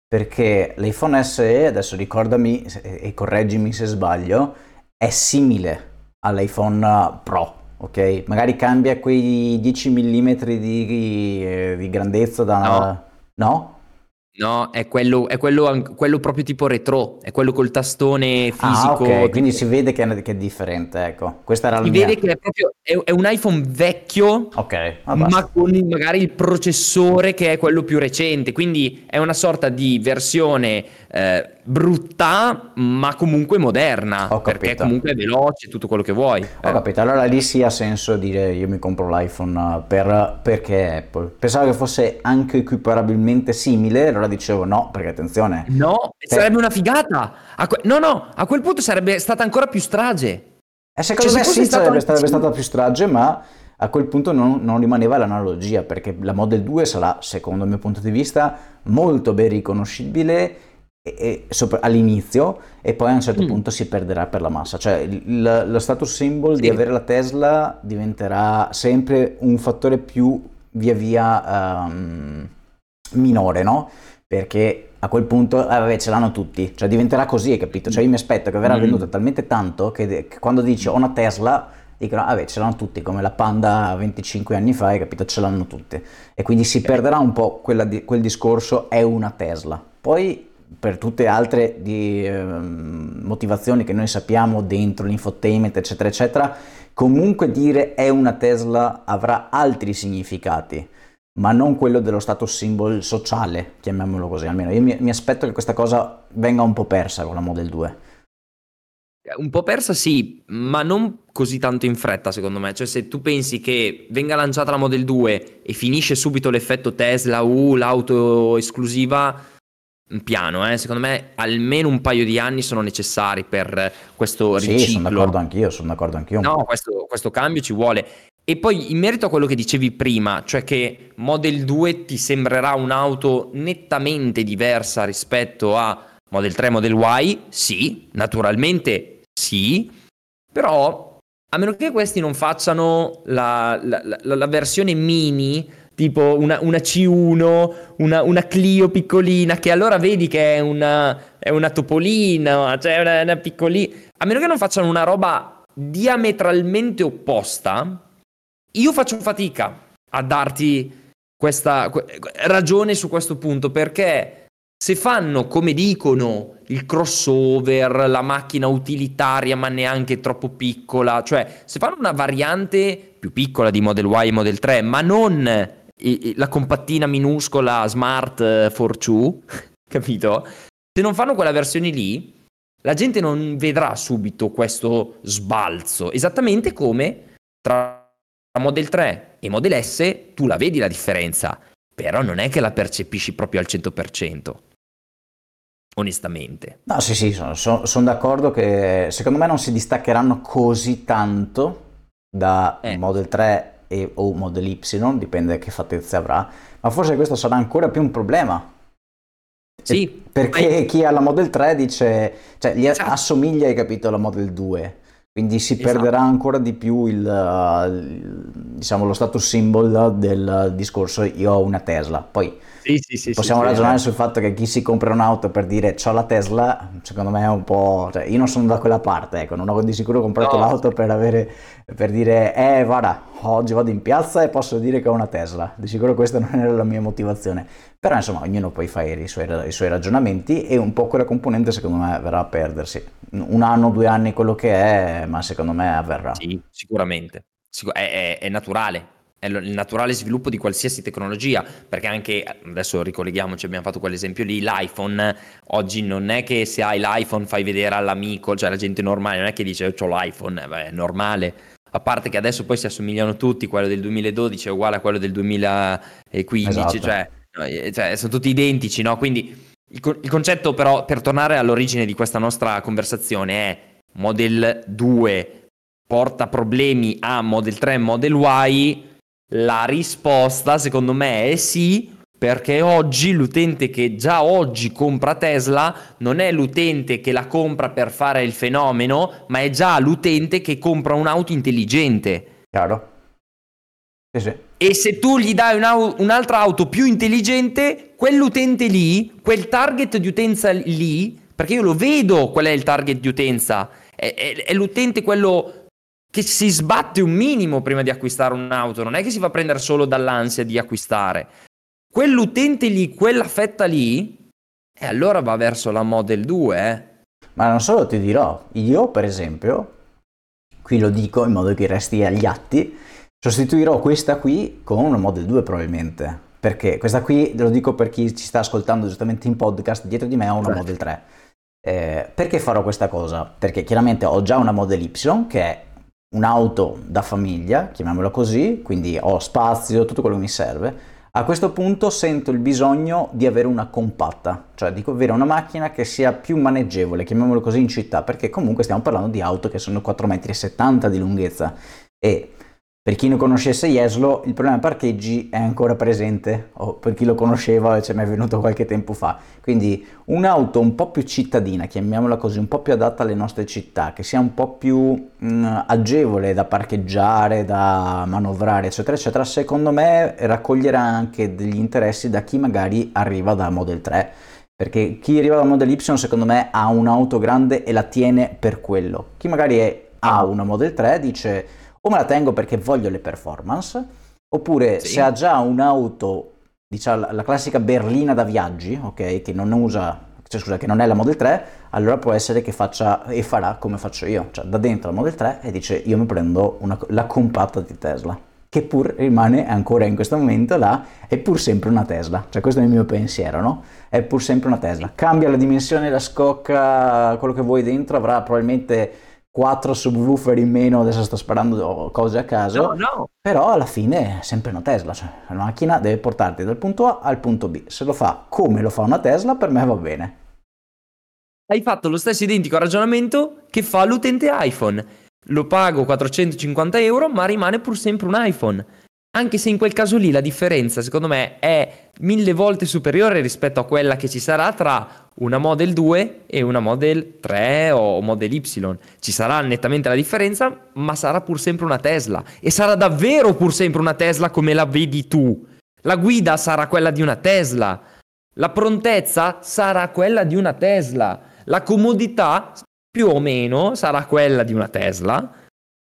perché l'iPhone SE, adesso ricordami e correggimi se sbaglio, è simile all'iPhone Pro ok? Magari cambia quei 10 mm di, eh, di grandezza da... No. no? No, è quello, è quello, quello, proprio tipo retro, è quello col tastone ah, fisico. Ah, ok, quindi si vede che è, che è, differente, ecco. Questa era la si mia... vede che è proprio è, un iPhone vecchio, okay, ma con magari il processore che è quello più recente, quindi è una sorta di versione eh, brutta, ma comunque moderna, perché comunque è veloce, tutto quello che vuoi. Ho eh. capito, allora lì sì ha senso dire io mi compro l'iPhone per, perché Apple. Pensavo che fosse anche equiparabilmente simile, allora dicevo no, perché attenzione. No, per... sarebbe una figata. Que- no, no, a quel punto sarebbe stata ancora più strage. E secondo cioè, me sì, sarebbe, sarebbe stata più strage, ma a quel punto non, non, rimaneva l'analogia, perché la Model 2 sarà, secondo il mio punto di vista, molto ben riconoscibile all'inizio e poi a un certo mm. punto si perderà per la massa. Cioè il, lo status symbol sì. di avere la Tesla diventerà sempre un fattore più via via um, minore, no? Perché a quel punto vabbè, ce l'hanno tutti, cioè diventerà così, hai capito? Cioè io mi aspetto che verrà mm. venduta talmente tanto che, che, quando dici ho una Tesla dicono vabbè ce l'hanno tutti come la Panda 25 anni fa, hai capito? Ce l'hanno tutti e quindi si perderà un po' di, quel discorso è una Tesla. Poi per tutte altre di, eh, motivazioni che noi sappiamo dentro l'infotainment eccetera eccetera, comunque dire è una Tesla avrà altri significati ma non quello dello status symbol sociale, chiamiamolo così, almeno io mi, mi, aspetto che questa cosa venga un po' persa con la Model 2. Un po' persa sì, ma non così tanto in fretta secondo me, cioè se tu pensi che venga lanciata la Model 2 e finisce subito l'effetto Tesla, uh, l'auto esclusiva, piano, eh? secondo me almeno un paio di anni sono necessari per questo riciclo. Sì, sono d'accordo anch'io, sono d'accordo anch'io. No, questo, questo cambio ci vuole. E poi in merito a quello che dicevi prima, cioè che Model 2 ti sembrerà un'auto nettamente diversa rispetto a Model 3 Model Y, sì, naturalmente sì, però a meno che questi non facciano la, la, la, la versione mini, tipo una, una C1, una, una, Clio piccolina, che allora vedi che è una, è una topolina, cioè una, una piccolina, a meno che non facciano una roba diametralmente opposta, io faccio fatica a darti questa ragione su questo punto perché se fanno come dicono il crossover, la macchina utilitaria ma neanche troppo piccola, cioè se fanno una variante più piccola di Model Y e Model 3 ma non la compattina minuscola smart for two, capito? Se non fanno quella versione lì, la gente non vedrà subito questo sbalzo, esattamente come tra Model 3 e Model S tu la vedi la differenza, però non è che la percepisci proprio al 100%. onestamente. No, sì, sì, sono, sono, sono d'accordo che secondo me non si distaccheranno così tanto da eh. Model 3 e, o Model Y, dipende che fattezze avrà, ma forse questo sarà ancora più un problema. Sì. Perché ma... chi ha la Model 3 dice, cioè gli esatto. assomiglia, hai capito, alla Model 2. Quindi si esatto. perderà ancora di più il, il, diciamo, lo status symbol del discorso io ho una Tesla. Poi sì, sì, sì, possiamo ragionare sul fatto che chi si compra un'auto per dire ho la Tesla, secondo me è un po'... Cioè, io non sono da quella parte, ecco, non ho di sicuro comprato no. l'auto per, avere, per dire eh guarda, oggi vado in piazza e posso dire che ho una Tesla. Di sicuro questa non era la mia motivazione. Però insomma ognuno poi fa i suoi, i suoi ragionamenti e un po' quella componente secondo me verrà a perdersi. Un anno, due anni, quello che è, ma secondo me avverrà. Sì, sicuramente. È, è, è naturale, è il naturale sviluppo di qualsiasi tecnologia, perché anche adesso ricolleghiamoci, abbiamo fatto quell'esempio lì, l'iPhone oggi non è che se hai l'iPhone fai vedere all'amico, cioè la gente normale non è che dice ho l'iPhone, beh, è normale, a parte che adesso poi si assomigliano tutti, quello del 2012 è uguale a quello del 2015, esatto. cioè eh, cioè, sono tutti identici, no? Quindi il, il, concetto però, per tornare all'origine di questa nostra conversazione, è Model 2 porta problemi a Model 3 e Model Y? La risposta, secondo me, è sì, perché oggi l'utente che già oggi compra Tesla non è l'utente che la compra per fare il fenomeno, ma è già l'utente che compra un'auto intelligente. Chiaro. Sì, sì. E se tu gli dai un'altra auto più intelligente, quell'utente lì, quel target di utenza lì, perché io lo vedo qual è il target di utenza, è, è, è l'utente quello che si sbatte un minimo prima di acquistare un'auto, non è che si fa prendere solo dall'ansia di acquistare. Quell'utente lì, quella fetta lì, e allora va verso la Model 2. Eh. Ma non solo ti dirò, io per esempio, qui lo dico in modo che resti agli atti, Sostituirò questa qui con una Model 2 probabilmente. Perché questa qui, lo dico per chi ci sta ascoltando giustamente in podcast, dietro di me ho una certo. Model 3. Eh, perché farò questa cosa? Perché chiaramente ho già una Model Y che è un'auto da famiglia, chiamiamola così, quindi ho spazio, tutto quello che mi serve. A questo punto sento il bisogno di avere una compatta, cioè di avere una macchina che sia più maneggevole, chiamiamolo così in città, perché comunque stiamo parlando di auto che sono 4,70 m di lunghezza. E per chi non conoscesse Jeslo, il problema parcheggi è ancora presente, o per chi lo conosceva ci è mai venuto qualche tempo fa. Quindi un'auto un po' più cittadina, chiamiamola così, un po' più adatta alle nostre città, che sia un po' più mh, mm, agevole da parcheggiare, da manovrare, eccetera, eccetera, secondo me raccoglierà anche degli interessi da chi magari arriva da Model 3. Perché chi arriva da Model Y secondo me ha un'auto grande e la tiene per quello. Chi magari è, ha una Model 3 dice o me la tengo perché voglio le performance, oppure sì. se ha già un'auto, diciamo la classica berlina da viaggi, ok, che non usa, cioè scusa, che non è la Model 3, allora può essere che faccia e farà come faccio io, cioè da dentro la Model 3 e dice io mi prendo una, la compatta di Tesla, che pur rimane ancora in questo momento là, è pur sempre una Tesla, cioè questo è il mio pensiero, no? È pur sempre una Tesla. Cambia la dimensione, la scocca, quello che vuoi dentro, avrà probabilmente 4 subwoofer in meno, adesso sto sparando cose a caso, no, no. però alla fine è sempre una Tesla, cioè una macchina deve portarti dal punto A al punto B, se lo fa come lo fa una Tesla per me va bene. Hai fatto lo stesso identico ragionamento che fa l'utente iPhone, lo pago 450 euro ma rimane pur sempre un iPhone, anche se in quel caso lì la differenza secondo me è mille volte superiore rispetto a quella che ci sarà tra una Model 2 e una Model 3 o Model Y. Ci sarà nettamente la differenza, ma sarà pur sempre una Tesla. E sarà davvero pur sempre una Tesla come la vedi tu. La guida sarà quella di una Tesla. La prontezza sarà quella di una Tesla. La comodità, più o meno, sarà quella di una Tesla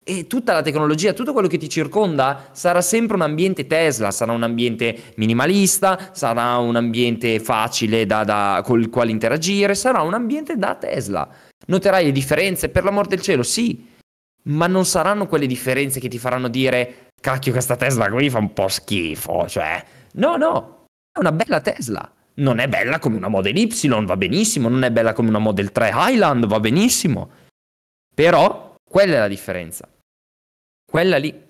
e tutta la tecnologia, tutto quello che ti circonda sarà sempre un ambiente Tesla, sarà un ambiente minimalista, sarà un ambiente facile da, da, col quale interagire, sarà un ambiente da Tesla. Noterai le differenze, per l'amor del cielo, sì, ma non saranno quelle differenze che ti faranno dire cacchio questa Tesla qui fa un po' schifo, cioè no, no, è una bella Tesla. Non è bella come una Model Y, va benissimo, non è bella come una Model 3 Highland, va benissimo. Però quella è la differenza. Quella lì.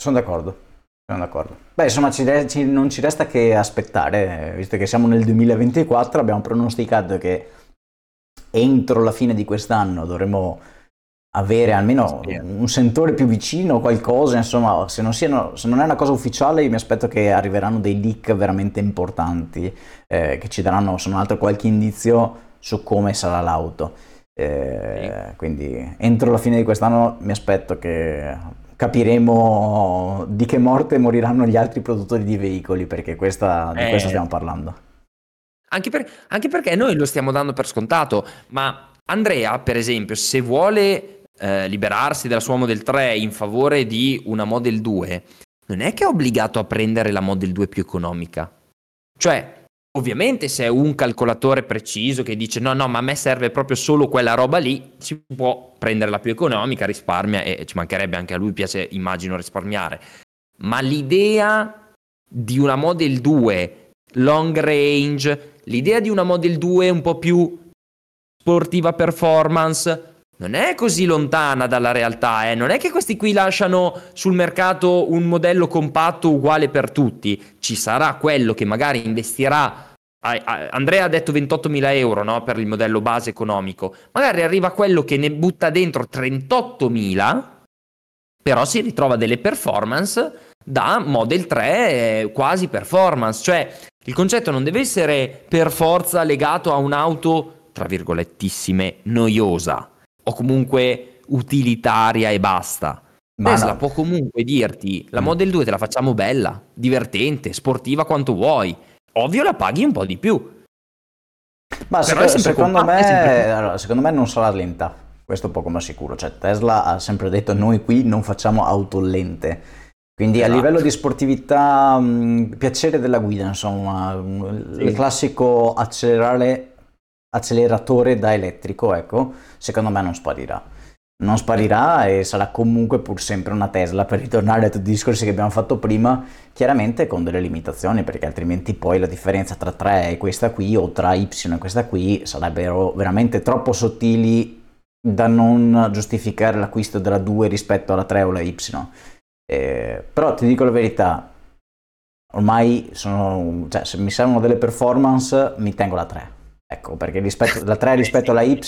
Sono d'accordo. Sono d'accordo. Beh, insomma, ci re- ci- non ci resta che aspettare, eh, visto che siamo nel 2024, abbiamo pronosticato che entro la fine di quest'anno dovremo avere almeno un sentore più vicino, qualcosa, insomma, se non, siano- se non è una cosa ufficiale, io mi aspetto che arriveranno dei leak veramente importanti, eh, che ci daranno, se non altro, qualche indizio su come sarà l'auto. Eh, Quindi entro la fine di quest'anno mi aspetto che capiremo di che morte moriranno gli altri produttori di veicoli, perché questa, di Eh. questo stiamo parlando. Anche, per- anche perché noi lo stiamo dando per scontato, ma Andrea, per esempio, se vuole eh, liberarsi della sua Model 3 in favore di una Model 2, non è che è obbligato a prendere la Model 2 più economica. Cioè, ovviamente se è un calcolatore preciso che dice no, no, ma a me serve proprio solo quella roba lì, si può prendere la più economica, risparmia e ci mancherebbe anche a lui piace, immagino, risparmiare. Ma l'idea di una Model 2 long range, l'idea di una Model 2 un po' più sportiva performance non è così lontana dalla realtà, eh. non è che questi qui lasciano sul mercato un modello compatto uguale per tutti, ci sarà quello che magari investirà, Andrea ha detto 28.000 euro no, per il modello base economico, magari arriva quello che ne butta dentro 38.000, però si ritrova delle performance da Model 3 eh, quasi performance, cioè il concetto non deve essere per forza legato a un'auto, tra virgolettissime, noiosa o comunque utilitaria e basta. Ma Tesla no. può comunque dirti la Mm. Model 2 te la facciamo bella, divertente, sportiva quanto vuoi. Ovvio la paghi un po' di più. Ma seco- sempre secondo, compatta, sempre me, compatta. allora, secondo me non sarà lenta, questo poco ma sicuro. Cioè, Tesla ha sempre detto noi qui non facciamo auto lente. Quindi a Esatto. livello di sportività, mh, piacere della guida, insomma, mh, Sì. il classico accelerare, acceleratore da elettrico, ecco, secondo me non sparirà. Non sparirà e sarà comunque pur sempre una Tesla, per ritornare a tutti i discorsi che abbiamo fatto prima, chiaramente con delle limitazioni, perché altrimenti poi la differenza tra 3 e questa qui, o tra Y e questa qui, sarebbero veramente troppo sottili da non giustificare l'acquisto della 2 rispetto alla 3 o la Y. Eh, però ti dico la verità, ormai sono, cioè, se mi servono delle performance mi tengo la 3. Ecco, perché rispetto, la 3 rispetto alla Y,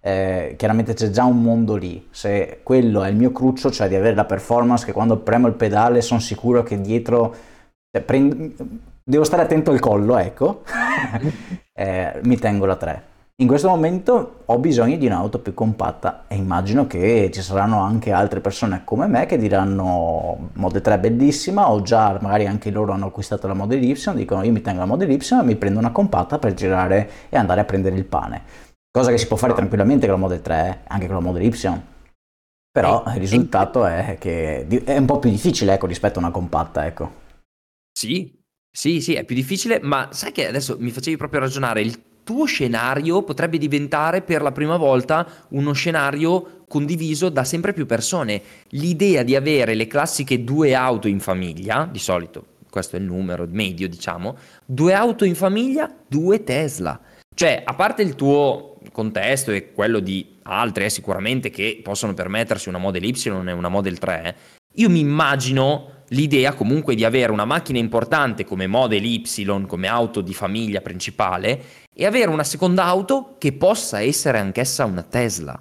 eh, chiaramente c'è già un mondo lì. Se quello è il mio cruccio, cioè di avere la performance che quando premo il pedale sono sicuro che dietro... cioè, prend- devo stare attento al collo, ecco. Eh, mi tengo la 3. In questo momento ho bisogno di un'auto più compatta e immagino che ci saranno anche altre persone come me che diranno Model 3 è bellissima o già magari anche loro hanno acquistato la Model Y, dicono io mi tengo la Model Y e mi prendo una compatta per girare e andare a prendere il pane. Cosa che si può fare tranquillamente con la Model 3, eh, anche con la Model Y. Però il risultato è che è un po' più difficile ecco, rispetto a una compatta, ecco. Sì, sì, sì, è più difficile, ma sai che adesso mi facevi proprio ragionare, il tuo scenario potrebbe diventare per la prima volta uno scenario condiviso da sempre più persone. L'idea di avere le classiche due auto in famiglia, di solito questo è il numero medio, diciamo, due auto in famiglia, due Tesla. Cioè, a parte il tuo contesto e quello di altri, eh, sicuramente che possono permettersi una Model Y e una Model 3, io mi immagino l'idea comunque di avere una macchina importante come Model Y, come auto di famiglia principale, e avere una seconda auto che possa essere anch'essa una Tesla.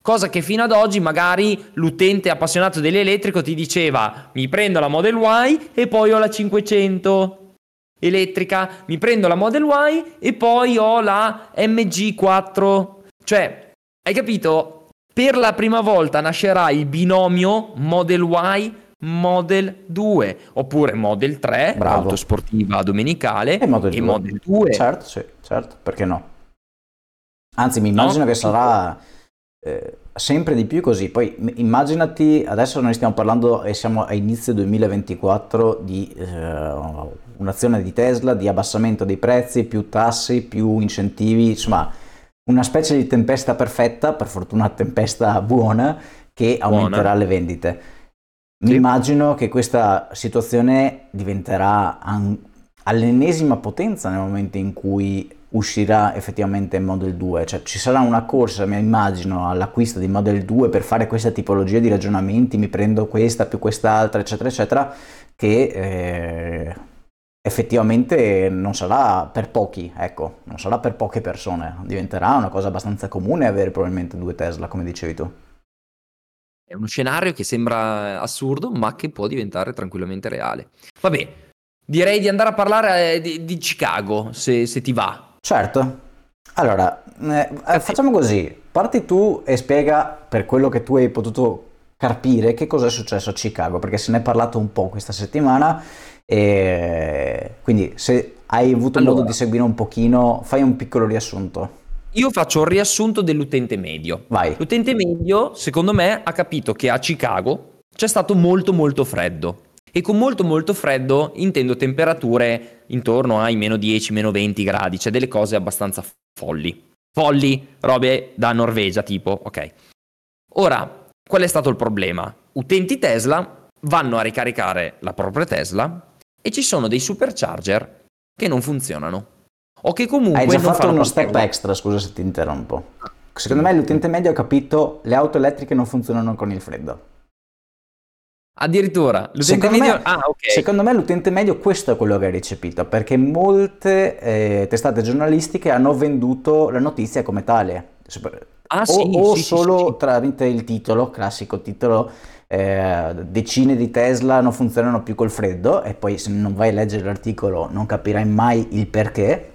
Cosa che fino ad oggi magari l'utente appassionato dell'elettrico ti diceva mi prendo la Model Y e poi ho la 500 elettrica, mi prendo la Model Y e poi ho la MG4. Cioè, hai capito? Per la prima volta nascerà il binomio Model Y Model 2 oppure Model 3, Bravo. auto sportiva domenicale E Model e 2. Model 2. Certo, sì, certo, perché no? Anzi, mi immagino No? che sarà eh, sempre di più così. Poi immaginati, adesso noi stiamo parlando e siamo a inizio 2024 di eh, un'azione di Tesla, di abbassamento dei prezzi, più tasse, più incentivi, insomma, una specie di tempesta perfetta, per fortuna tempesta buona, che Buona. aumenterà le vendite. Mi Sì. immagino che questa situazione diventerà an- all'ennesima potenza nel momento in cui uscirà effettivamente Model 2, cioè ci sarà una corsa, mi immagino, all'acquisto di Model 2 per fare questa tipologia di ragionamenti, mi prendo questa più quest'altra, eccetera, eccetera, che eh, effettivamente non sarà per pochi, ecco, non sarà per poche persone, diventerà una cosa abbastanza comune avere probabilmente due Tesla, come dicevi tu. È uno scenario che sembra assurdo, ma che può diventare tranquillamente reale. Vabbè, direi di andare a parlare eh, di, di Chicago, se, se, ti va. Certo. Allora, eh, eh facciamo così. Parti tu e spiega per quello che tu hai potuto capire che cosa è successo a Chicago, perché se ne è parlato un po' questa settimana. E quindi se hai avuto allora, modo di seguire un pochino, fai un piccolo riassunto. Io faccio un riassunto dell'utente medio. Vai. L'utente medio, secondo me, ha capito che a Chicago c'è stato molto molto freddo. E con molto molto freddo intendo temperature intorno ai meno 10, meno 20 gradi, cioè delle cose abbastanza folli. Folli, robe da Norvegia tipo, ok. Ora, qual è stato il problema? Utenti Tesla vanno a ricaricare la propria Tesla e ci sono dei supercharger che non funzionano. O che comunque... Hai già fatto uno step extra, scusa se ti interrompo. Secondo me l'utente medio ha capito le auto elettriche non funzionano con il freddo. Addirittura, l'utente secondo medio... Me, ah, okay. Secondo me l'utente medio questo è quello che ha recepito, perché molte eh, testate giornalistiche hanno venduto la notizia come tale. Ah, o, sì, o sì, solo sì, tramite il titolo, classico titolo, eh, decine di Tesla non funzionano più col freddo, e poi se non vai a leggere l'articolo non capirai mai il perché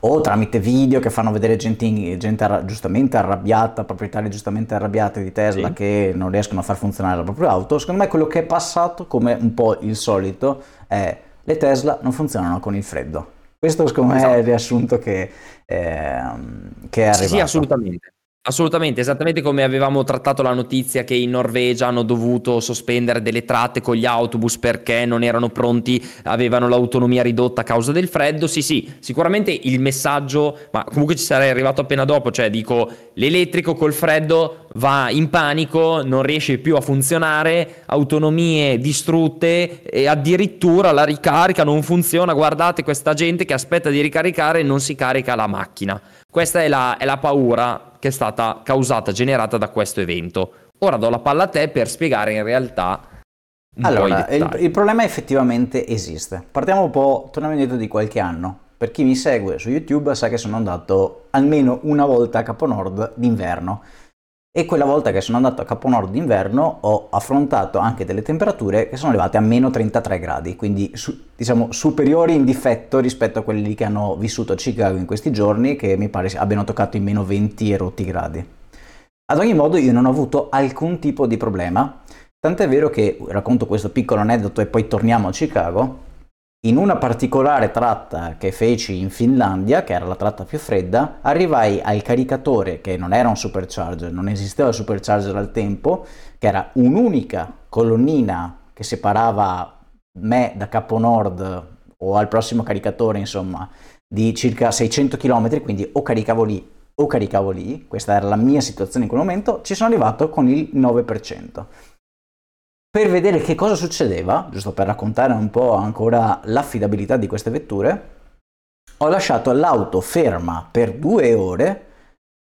o tramite video che fanno vedere gente, gente arra- giustamente arrabbiata, proprietari giustamente arrabbiati di Tesla sì. che non riescono a far funzionare la propria auto. Secondo me quello che è passato, come un po' il solito, è le Tesla non funzionano con il freddo. Questo secondo me esatto. è il riassunto che, eh, che è arrivato. Sì, assolutamente. Assolutamente, esattamente come avevamo trattato la notizia che in Norvegia hanno dovuto sospendere delle tratte con gli autobus perché non erano pronti, avevano l'autonomia ridotta a causa del freddo. Sì, sì, sicuramente il messaggio, ma comunque ci sarei arrivato appena dopo, cioè dico l'elettrico col freddo va in panico, non riesce più a funzionare, autonomie distrutte e addirittura la ricarica non funziona. Guardate questa gente che aspetta di ricaricare e non si carica la macchina. Questa è la, è la paura che è stata causata, generata da questo evento. Ora do la palla a te per spiegare in realtà. allora, il, il, problema effettivamente esiste. Partiamo un po', torniamo indietro di qualche anno. Per chi mi segue su YouTube sa che sono andato almeno una volta a Capo Nord d'inverno e quella volta che sono andato a Capo Nord d'inverno ho affrontato anche delle temperature che sono arrivate a meno 33 gradi, quindi su, diciamo superiori in difetto rispetto a quelli che hanno vissuto a Chicago in questi giorni, che mi pare abbiano toccato i meno 20 e rotti gradi. Ad ogni modo io non ho avuto alcun tipo di problema, tant'è vero che racconto questo piccolo aneddoto e poi torniamo a Chicago in una particolare tratta che feci in Finlandia, che era la tratta più fredda, arrivai al caricatore che non era un supercharger, non esisteva il supercharger al tempo, che era un'unica colonnina che separava me da Capo Nord o al prossimo caricatore, insomma, di circa 600 km, quindi o caricavo lì o caricavo lì, questa era la mia situazione in quel momento, ci sono arrivato con il 9% per vedere che cosa succedeva, giusto per raccontare un po' ancora l'affidabilità di queste vetture, ho lasciato l'auto ferma per due ore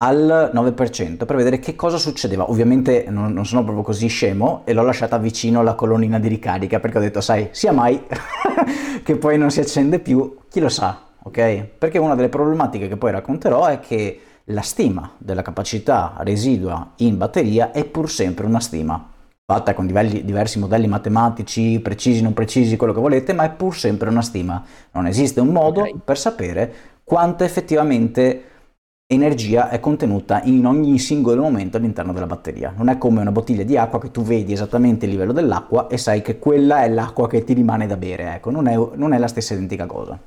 al 9% per vedere che cosa succedeva. Ovviamente non, non, sono proprio così scemo e l'ho lasciata vicino alla colonnina di ricarica perché ho detto, sai, sia mai che poi non si accende più, chi lo sa, ok? Perché una delle problematiche che poi racconterò è che la stima della capacità residua in batteria è pur sempre una stima fatta con diversi, diversi modelli matematici, precisi, non precisi, quello che volete, ma è pur sempre una stima. Non esiste un modo okay. per sapere quanta effettivamente energia è contenuta in ogni singolo momento all'interno della batteria. Non è come una bottiglia di acqua che tu vedi esattamente il livello dell'acqua e sai che quella è l'acqua che ti rimane da bere. Ecco, non è, non è la stessa identica cosa.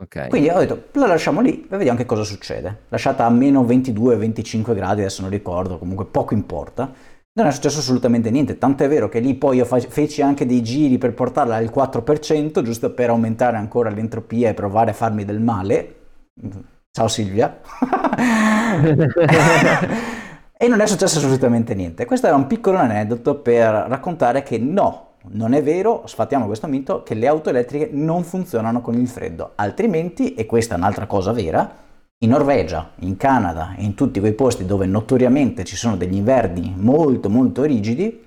Okay. Quindi ho detto, la lasciamo lì e vediamo che cosa succede. Lasciata a meno 22-25 gradi, adesso non ricordo, comunque poco importa non è successo assolutamente niente, tanto è vero che lì poi io feci anche dei giri per portarla al 4%, giusto per aumentare ancora l'entropia e provare a farmi del male. Ciao Silvia. e non è successo assolutamente niente. Questo era un piccolo aneddoto per raccontare che no, non è vero, sfattiamo questo mito, che le auto elettriche non funzionano con il freddo. Altrimenti, e questa è un'altra cosa vera, in Norvegia, in Canada e in tutti quei posti dove notoriamente ci sono degli inverni molto molto rigidi,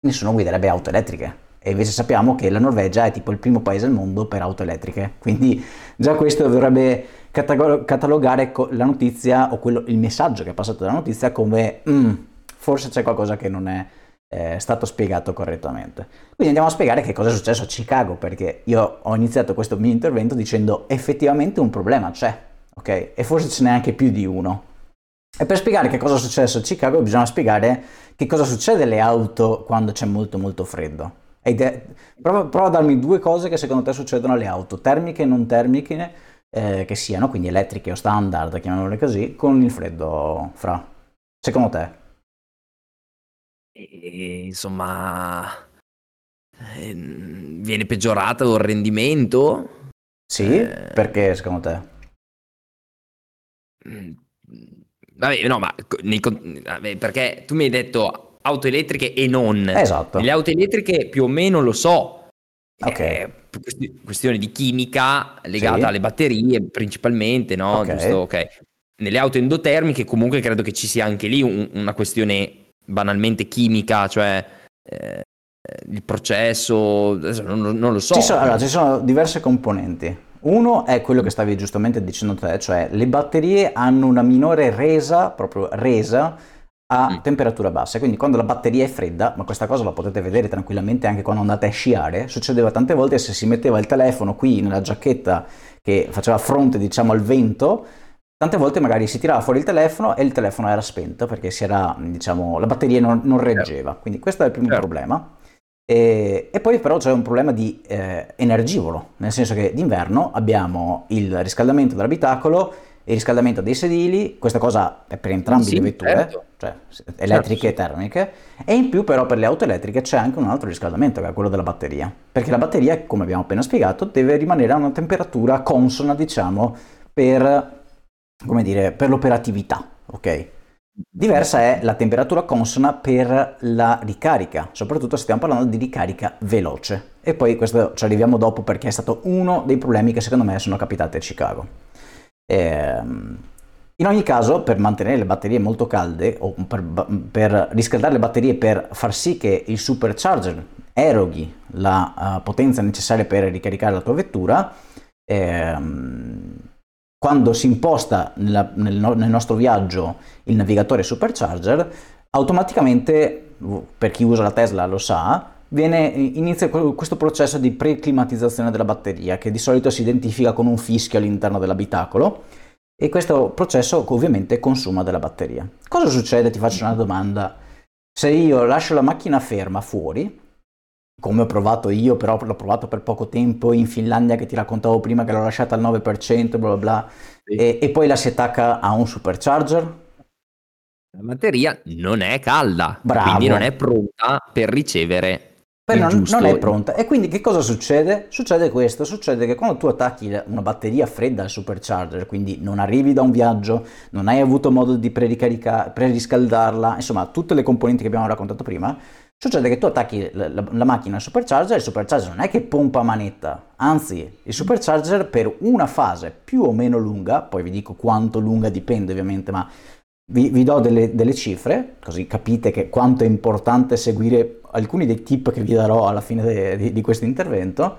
nessuno guiderebbe auto elettriche. E invece sappiamo che la Norvegia è tipo il primo paese al mondo per auto elettriche. Quindi già questo dovrebbe catalogare la notizia o quello, il messaggio che è passato dalla notizia come mm, forse c'è qualcosa che non è eh, stato spiegato correttamente. Quindi andiamo a spiegare che cosa è successo a Chicago, perché io ho iniziato questo mio intervento dicendo effettivamente un problema c'è, ok? E forse ce n'è anche più di uno. E per spiegare che cosa è successo a Chicago bisogna spiegare che cosa succede alle auto quando c'è molto molto freddo. De- prova, prova, a darmi due cose che secondo te succedono alle auto, termiche e non termiche, eh, che siano, quindi elettriche o standard, chiamiamole così, con il freddo fra. Secondo te? E, insomma, eh, viene peggiorato il rendimento? Sì, eh, perché secondo te? Mm, vabbè, no, ma nei, vabbè, perché tu mi hai detto auto elettriche e non. Esatto. Le auto elettriche più o meno lo so. Ok. Eh, questione di chimica legata sì. alle batterie principalmente, no? Okay. Giusto, ok. Nelle auto endotermiche comunque credo che ci sia anche lì un, una questione banalmente chimica, cioè eh, il processo, non, non lo so. Ci sono, allora, ci sono diverse componenti. Uno è quello che stavi giustamente dicendo te, cioè le batterie hanno una minore resa, proprio resa, a mm. temperatura bassa. Quindi quando la batteria è fredda, ma questa cosa la potete vedere tranquillamente anche quando andate a sciare, succedeva tante volte se si metteva il telefono qui nella giacchetta che faceva fronte diciamo al vento, Tante volte magari si tirava fuori il telefono e il telefono era spento perché era, diciamo, la batteria non, non reggeva. Certo. Quindi questo è il primo certo. problema. E, e, poi però c'è un problema di eh, energivoro, nel senso che d'inverno abbiamo il riscaldamento dell'abitacolo, il riscaldamento dei sedili, questa cosa è per entrambe sì, le vetture, certo. cioè elettriche certo, e termiche, e in più però per le auto elettriche c'è anche un altro riscaldamento che è quello della batteria, perché la batteria, come abbiamo appena spiegato, deve rimanere a una temperatura consona, diciamo, per come dire, per l'operatività, ok? Diversa è la temperatura consona per la ricarica, soprattutto se stiamo parlando di ricarica veloce. E poi questo ci arriviamo dopo perché è stato uno dei problemi che secondo me sono capitati a Chicago. Ehm, in ogni caso, per mantenere le batterie molto calde o per, per, riscaldare le batterie per far sì che il supercharger eroghi la uh, potenza necessaria per ricaricare la tua vettura, ehm, quando si imposta nella, nel, nel, nostro viaggio il navigatore supercharger, automaticamente, per chi usa la Tesla lo sa, viene, inizia questo processo di preclimatizzazione della batteria, che di solito si identifica con un fischio all'interno dell'abitacolo, e questo processo ovviamente consuma della batteria. Cosa succede? Ti faccio una domanda. Se io lascio la macchina ferma fuori, come ho provato io, però l'ho provato per poco tempo in Finlandia che ti raccontavo prima che l'ho lasciata al 9%, bla bla bla, sì. e, e, poi la si attacca a un supercharger. La batteria non è calda, Bravo. quindi non è pronta per ricevere Beh, non, non, è pronta. E quindi che cosa succede? Succede questo, succede che quando tu attacchi una batteria fredda al supercharger, quindi non arrivi da un viaggio, non hai avuto modo di preriscaldarla, insomma tutte le componenti che abbiamo raccontato prima, Succede che tu attacchi la, la, la macchina al supercharger, il supercharger non è che pompa manetta, anzi il supercharger per una fase più o meno lunga, poi vi dico quanto lunga dipende ovviamente, ma vi, vi do delle, delle, cifre, così capite che quanto è importante seguire alcuni dei tip che vi darò alla fine de, di, di questo intervento.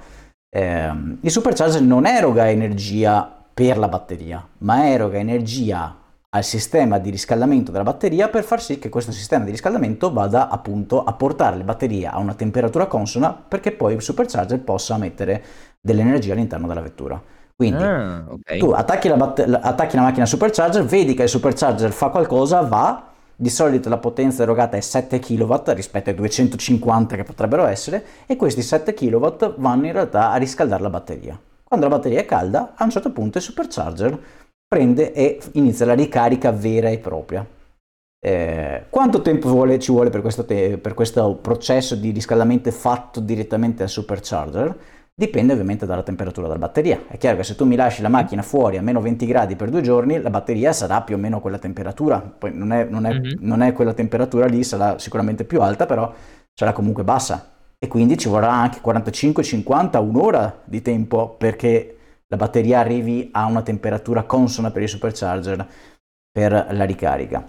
Eh, il supercharger non eroga energia per la batteria, ma eroga energia al sistema di riscaldamento della batteria per far sì che questo sistema di riscaldamento vada appunto a portare le batterie a una temperatura consona perché poi il supercharger possa mettere dell'energia all'interno della vettura. Quindi ah, okay. tu attacchi la, bat- attacchi la macchina supercharger, vedi che il supercharger fa qualcosa, va, di solito la potenza erogata è 7 kW rispetto ai 250 che potrebbero essere e questi 7 kW vanno in realtà a riscaldare la batteria. Quando la batteria è calda, a un certo punto il supercharger prende e inizia la ricarica vera e propria. Eh, quanto tempo vuole, ci vuole per questo, te- per questo, processo di riscaldamento fatto direttamente al supercharger? Dipende ovviamente dalla temperatura della batteria. È chiaro che se tu mi lasci la macchina fuori a meno 20 gradi per due giorni, la batteria sarà più o meno quella temperatura. Poi non è, non è, mm-hmm. non è quella temperatura lì, sarà sicuramente più alta, però sarà comunque bassa. e quindi ci vorrà anche 45, 50, un'ora di tempo perché la batteria arrivi a una temperatura consona per il supercharger per la ricarica.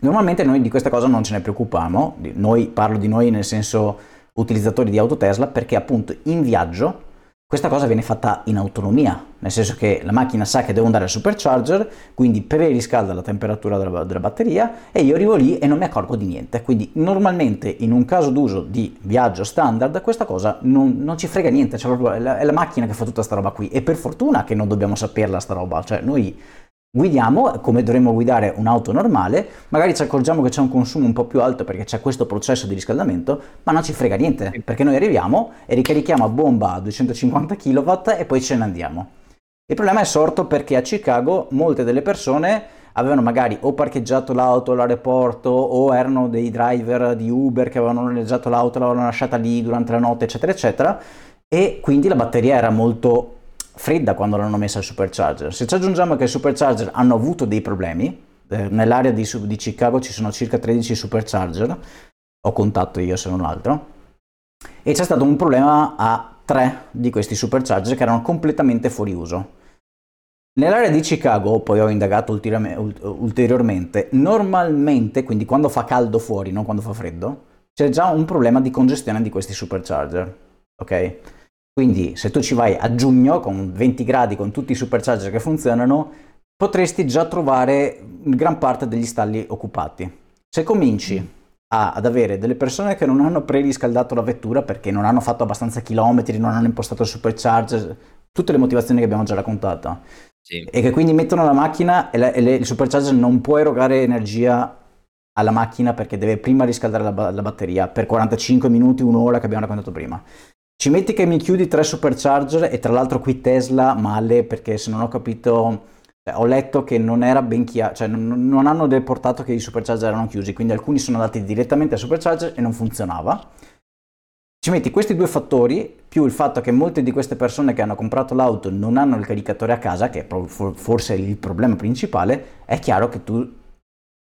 Normalmente noi di questa cosa non ce ne preoccupiamo, noi parlo di noi nel senso utilizzatori di auto Tesla perché appunto in viaggio questa cosa viene fatta in autonomia, nel senso che la macchina sa che devo andare al supercharger, quindi preriscalda la temperatura della, della, batteria e io arrivo lì e non mi accorgo di niente. Quindi normalmente in un caso d'uso di viaggio standard questa cosa non, non ci frega niente, cioè è, la, è la macchina che fa tutta sta roba qui e per fortuna che non dobbiamo saperla sta roba, cioè noi guidiamo come dovremmo guidare un'auto normale, magari ci accorgiamo che c'è un consumo un po' più alto perché c'è questo processo di riscaldamento, ma non ci frega niente, perché noi arriviamo e ricarichiamo a bomba a 250 kW e poi ce ne andiamo. Il problema è sorto perché a Chicago molte delle persone avevano magari o parcheggiato l'auto all'aeroporto o erano dei driver di Uber che avevano noleggiato l'auto, l'avevano lasciata lì durante la notte, eccetera, eccetera, e quindi la batteria era molto fredda quando l'hanno messa al supercharger. Se ci aggiungiamo che i supercharger hanno avuto dei problemi, eh, nell'area di, di, Chicago ci sono circa 13 supercharger, ho contato io se non altro, e c'è stato un problema a tre di questi supercharger che erano completamente fuori uso. Nell'area di Chicago, poi ho indagato ulteriormente, normalmente, quindi quando fa caldo fuori, non quando fa freddo, c'è già un problema di congestione di questi supercharger. Ok? Quindi se tu ci vai a giugno con 20 gradi, con tutti i supercharger che funzionano, potresti già trovare gran parte degli stalli occupati. Se cominci a, ad avere delle persone che non hanno preriscaldato la vettura perché non hanno fatto abbastanza chilometri, non hanno impostato il supercharger, tutte le motivazioni che abbiamo già raccontato, sì. e che quindi mettono la macchina e, la, e le, il supercharger non può erogare energia alla macchina perché deve prima riscaldare la, la batteria per 45 minuti, un'ora che abbiamo raccontato prima. Ci metti che mi chiudi tre supercharger e tra l'altro qui Tesla male perché se non ho capito eh, ho letto che non era ben chiaro, cioè non, non hanno riportato che i supercharger erano chiusi, quindi alcuni sono andati direttamente al supercharger e non funzionava. Ci metti questi due fattori, più il fatto che molte di queste persone che hanno comprato l'auto non hanno il caricatore a casa, che è forse il problema principale, è chiaro che tu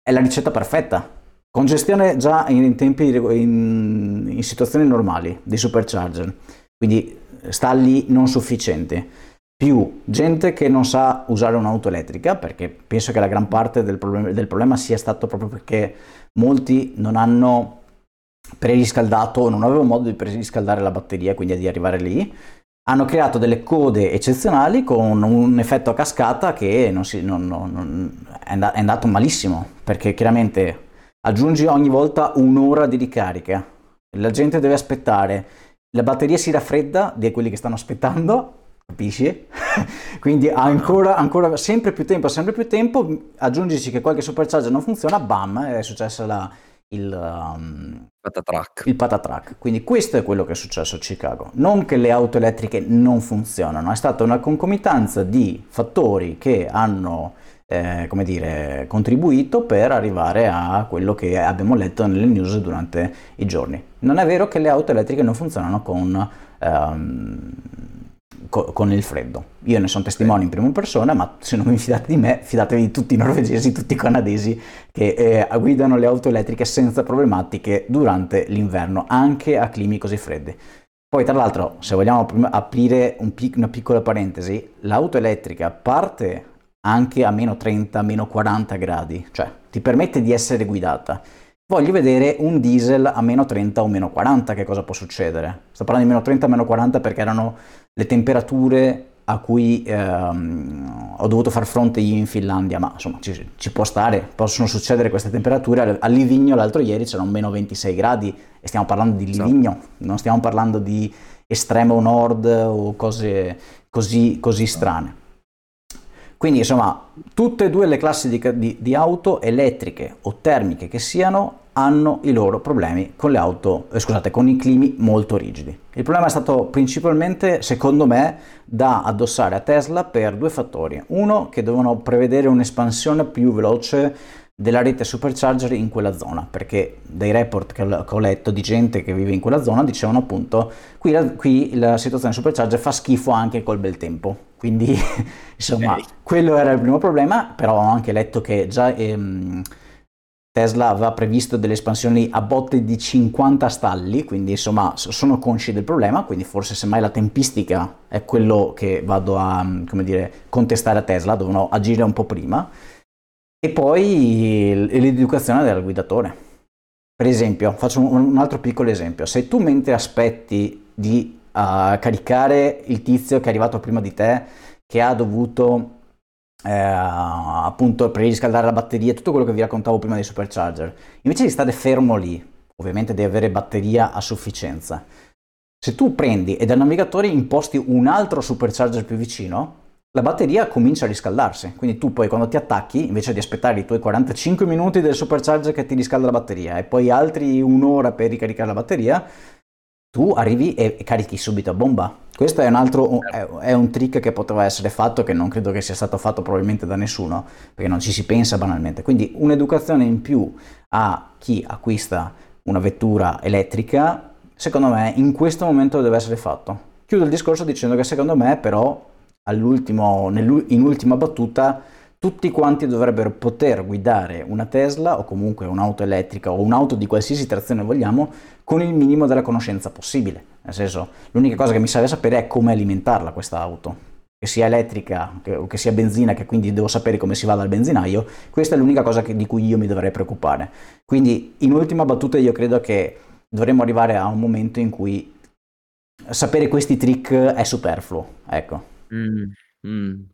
è la ricetta perfetta. Congestione già in tempi in, in situazioni normali di supercharger, quindi stalli non sufficienti, più gente che non sa usare un'auto elettrica, perché penso che la gran parte del problema, del problema sia stato proprio perché molti non hanno preriscaldato non avevano modo di preriscaldare la batteria, quindi di arrivare lì, hanno creato delle code eccezionali con un effetto a cascata che non si, non, non, è andato malissimo, perché chiaramente aggiungi ogni volta un'ora di ricarica, la gente deve aspettare, la batteria si raffredda di quelli che stanno aspettando, capisci? Quindi ancora, ancora, sempre più tempo, sempre più tempo, aggiungici che qualche supercharger non funziona, bam, è successa la, il, um, patatrack. il patatrack. Quindi questo è quello che è successo a Chicago. Non che le auto elettriche non funzionano, è stata una concomitanza di fattori che hanno eh, come dire, contribuito per arrivare a quello che abbiamo letto nelle news durante i giorni. Non è vero che le auto elettriche non funzionano con, ehm, co- con il freddo. Io ne sono testimone in prima persona, ma se non vi fidate di me, fidatevi di tutti i norvegesi, tutti i canadesi che eh, guidano le auto elettriche senza problematiche durante l'inverno, anche a climi così freddi. Poi, tra l'altro, se vogliamo aprire un pic- una piccola parentesi, l'auto elettrica parte anche a meno 30, meno 40 gradi, cioè ti permette di essere guidata. Voglio vedere un diesel a meno 30 o meno 40, che cosa può succedere? Sto parlando di meno 30 o meno 40 perché erano le temperature a cui ehm, ho dovuto far fronte io in Finlandia, ma insomma ci, ci, può stare, possono succedere queste temperature. A Livigno l'altro ieri c'erano meno 26 gradi e stiamo parlando di Livigno, non stiamo parlando di estremo nord o cose così, così strane. Quindi insomma tutte e due le classi di, di, di, auto elettriche o termiche che siano hanno i loro problemi con le auto, eh, scusate, con i climi molto rigidi. Il problema è stato principalmente, secondo me, da addossare a Tesla per due fattori. Uno, che devono prevedere un'espansione più veloce della rete supercharger in quella zona, perché dai report che ho letto di gente che vive in quella zona dicevano appunto qui la, qui la situazione supercharger fa schifo anche col bel tempo, quindi insomma okay. quello era il primo problema, però ho anche letto che già ehm, Tesla aveva previsto delle espansioni a botte di 50 stalli, quindi insomma sono consci del problema, quindi forse semmai la tempistica è quello che vado a dire, contestare a Tesla, devono agire un po' prima. E poi l'educazione del guidatore. Per esempio, faccio un altro piccolo esempio, se tu mentre aspetti di uh, caricare il tizio che è arrivato prima di te, che ha dovuto eh, appunto per riscaldare la batteria, tutto quello che vi raccontavo prima dei supercharger. Invece di stare fermo lì, ovviamente devi avere batteria a sufficienza. Se tu prendi e dal navigatore imposti un altro supercharger più vicino, la batteria comincia a riscaldarsi. Quindi tu poi quando ti attacchi, invece di aspettare i tuoi 45 minuti del supercharger che ti riscalda la batteria e poi altri un'ora per ricaricare la batteria, tu arrivi e carichi subito a bomba. Questo è un altro è un trick che poteva essere fatto che non credo che sia stato fatto probabilmente da nessuno, perché non ci si pensa banalmente. Quindi un'educazione in più a chi acquista una vettura elettrica, secondo me in questo momento deve essere fatto. Chiudo il discorso dicendo che secondo me però in ultima battuta tutti quanti dovrebbero poter guidare una Tesla o comunque un'auto elettrica o un'auto di qualsiasi trazione vogliamo con il minimo della conoscenza possibile. Nel senso, l'unica cosa che mi serve sapere è come alimentarla questa auto. Che sia elettrica o che sia benzina, che quindi devo sapere come si va dal benzinaio, questa è l'unica cosa che, di cui io mi dovrei preoccupare. Quindi, in ultima battuta, io credo che dovremmo arrivare a un momento in cui sapere questi trick è superfluo. Ecco. Mm, mm.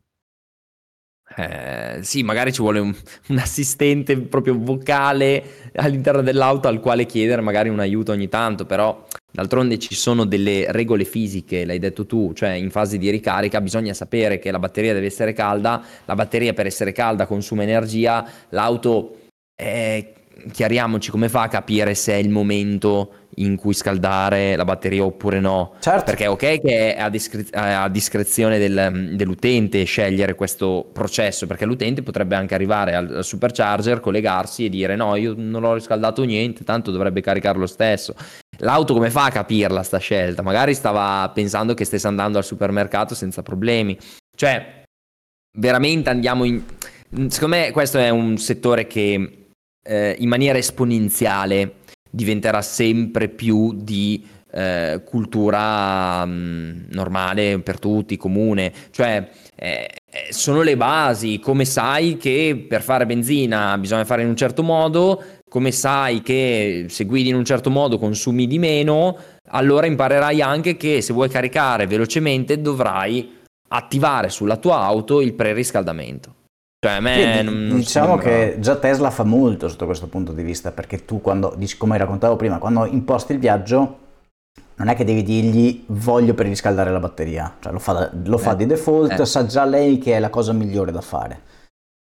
Eh, sì, magari ci vuole un, un, assistente proprio vocale all'interno dell'auto al quale chiedere magari un aiuto ogni tanto, però d'altronde ci sono delle regole fisiche, l'hai detto tu, cioè in fase di ricarica bisogna sapere che la batteria deve essere calda, la batteria per essere calda consuma energia, l'auto, eh, chiariamoci come fa a capire se è il momento in cui scaldare la batteria oppure no. Certo. Perché ok che è a, discre- a discrezione del, dell'utente scegliere questo processo, perché l'utente potrebbe anche arrivare al, al supercharger, collegarsi e dire no, io non ho riscaldato niente, tanto dovrebbe caricarlo stesso. L'auto come fa a capirla sta scelta? Magari stava pensando che stesse andando al supermercato senza problemi. Cioè, veramente andiamo in... Secondo me questo è un settore che eh, in maniera esponenziale diventerà sempre più di eh, cultura mh, mm, normale per tutti, comune, cioè eh, eh, sono le basi, come sai che per fare benzina bisogna fare in un certo modo, come sai che se guidi in un certo modo consumi di meno, allora imparerai anche che se vuoi caricare velocemente dovrai attivare sulla tua auto il preriscaldamento. Cioè, a me non, diciamo sembra... che già Tesla fa molto sotto questo punto di vista, perché tu quando, come raccontavo prima, quando imposti il viaggio, non è che devi dirgli voglio per riscaldare la batteria, cioè lo fa, lo fa eh, di default, eh. sa già lei che è la cosa migliore da fare.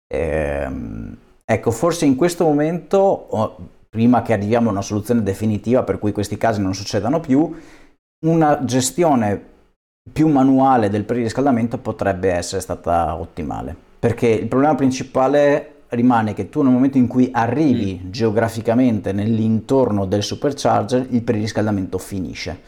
Ehm, ecco, forse in questo momento, prima che arriviamo a una soluzione definitiva per cui questi casi non succedano più, una gestione più manuale del preriscaldamento potrebbe essere stata ottimale perché il problema principale rimane che tu nel momento in cui arrivi mm. geograficamente nell'intorno del supercharger il preriscaldamento finisce.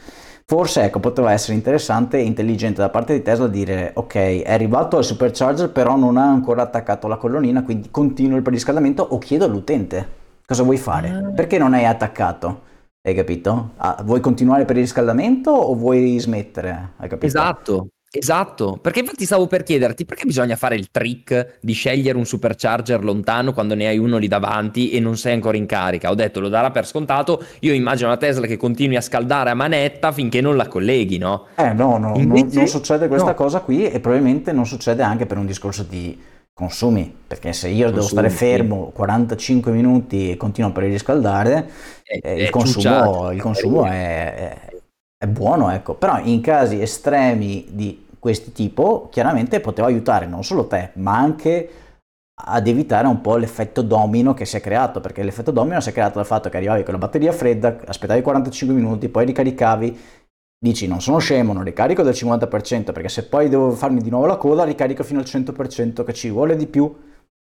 Forse ecco, poteva essere interessante e intelligente da parte di Tesla dire ok, è arrivato al supercharger però non ha ancora attaccato la colonnina, quindi continuo il preriscaldamento o chiedo all'utente cosa vuoi fare? Ah. Perché non hai attaccato? Hai capito? Ah, vuoi continuare per il riscaldamento o vuoi smettere? Hai capito? Esatto. Esatto, perché infatti stavo per chiederti perché bisogna fare il trick di scegliere un supercharger lontano quando ne hai uno lì davanti e non sei ancora in carica. Ho detto lo darà per scontato, io immagino una Tesla che continui a scaldare a manetta finché non la colleghi, no? Eh no, no Invece, non, non, succede questa no. cosa qui e probabilmente non succede anche per un discorso di consumi, perché se io consumi, devo stare fermo 45 minuti e continuo per riscaldare, è, eh, il, consumo, il, consumo, è è buono, ecco. Però in casi estremi di questo tipo, chiaramente poteva aiutare non solo te, ma anche ad evitare un po' l'effetto domino che si è creato, perché l'effetto domino si è creato dal fatto che arrivavi con la batteria fredda, aspettavi 45 minuti, poi ricaricavi, dici non sono scemo, non ricarico del 50%, perché se poi devo farmi di nuovo la coda, ricarico fino al 100%, che ci vuole di più,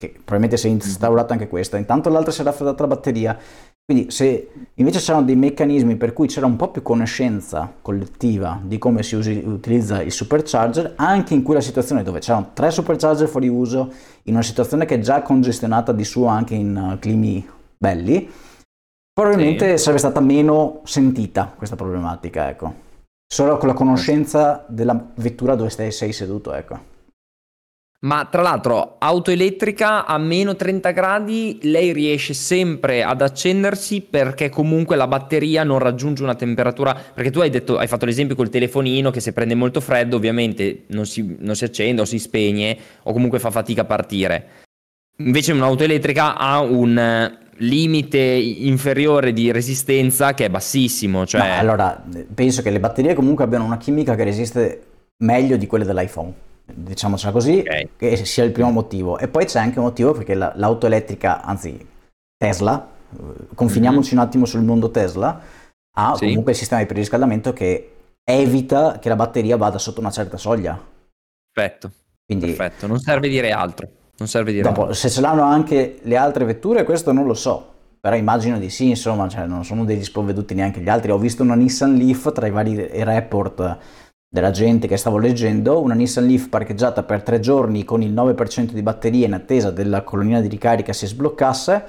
che probabilmente si è instaurato anche questo. Intanto l'altra si è raffreddata la batteria quindi se invece c'erano dei meccanismi per cui c'era un po' più conoscenza collettiva di come si usi, utilizza il supercharger, anche in quella situazione dove c'erano tre supercharger fuori uso, in una situazione che è già congestionata di suo anche in uh, climi belli, probabilmente sì. sarebbe stata meno sentita questa problematica, ecco. Solo con la conoscenza della vettura dove stai, sei seduto, ecco. Ma tra l'altro, auto elettrica a meno 30 gradi, lei riesce sempre ad accendersi perché comunque la batteria non raggiunge una temperatura. Perché tu hai, detto, hai fatto l'esempio col telefonino che se prende molto freddo, ovviamente non si, non si accende o si spegne o comunque fa fatica a partire. Invece un'auto elettrica ha un limite inferiore di resistenza che è bassissimo. Cioè... No, allora, penso che le batterie comunque abbiano una chimica che resiste meglio di quelle dell'iPhone diciamocela così, okay. che sia il primo motivo. E poi c'è anche un motivo perché la, l'auto elettrica, anzi Tesla, confiniamoci mm-hmm. un attimo sul mondo Tesla, ha sì. comunque il sistema di preriscaldamento che evita che la batteria vada sotto una certa soglia. Perfetto. Quindi, Perfetto, non serve dire altro. Non serve dire dopo, altro. Se ce l'hanno anche le altre vetture, questo non lo so. Però immagino di sì, insomma, cioè, non sono degli sprovveduti neanche gli altri. Ho visto una Nissan Leaf tra i vari report della gente che stavo leggendo, una Nissan Leaf parcheggiata per tre giorni con il 9% di batteria in attesa della colonnina di ricarica si sbloccasse,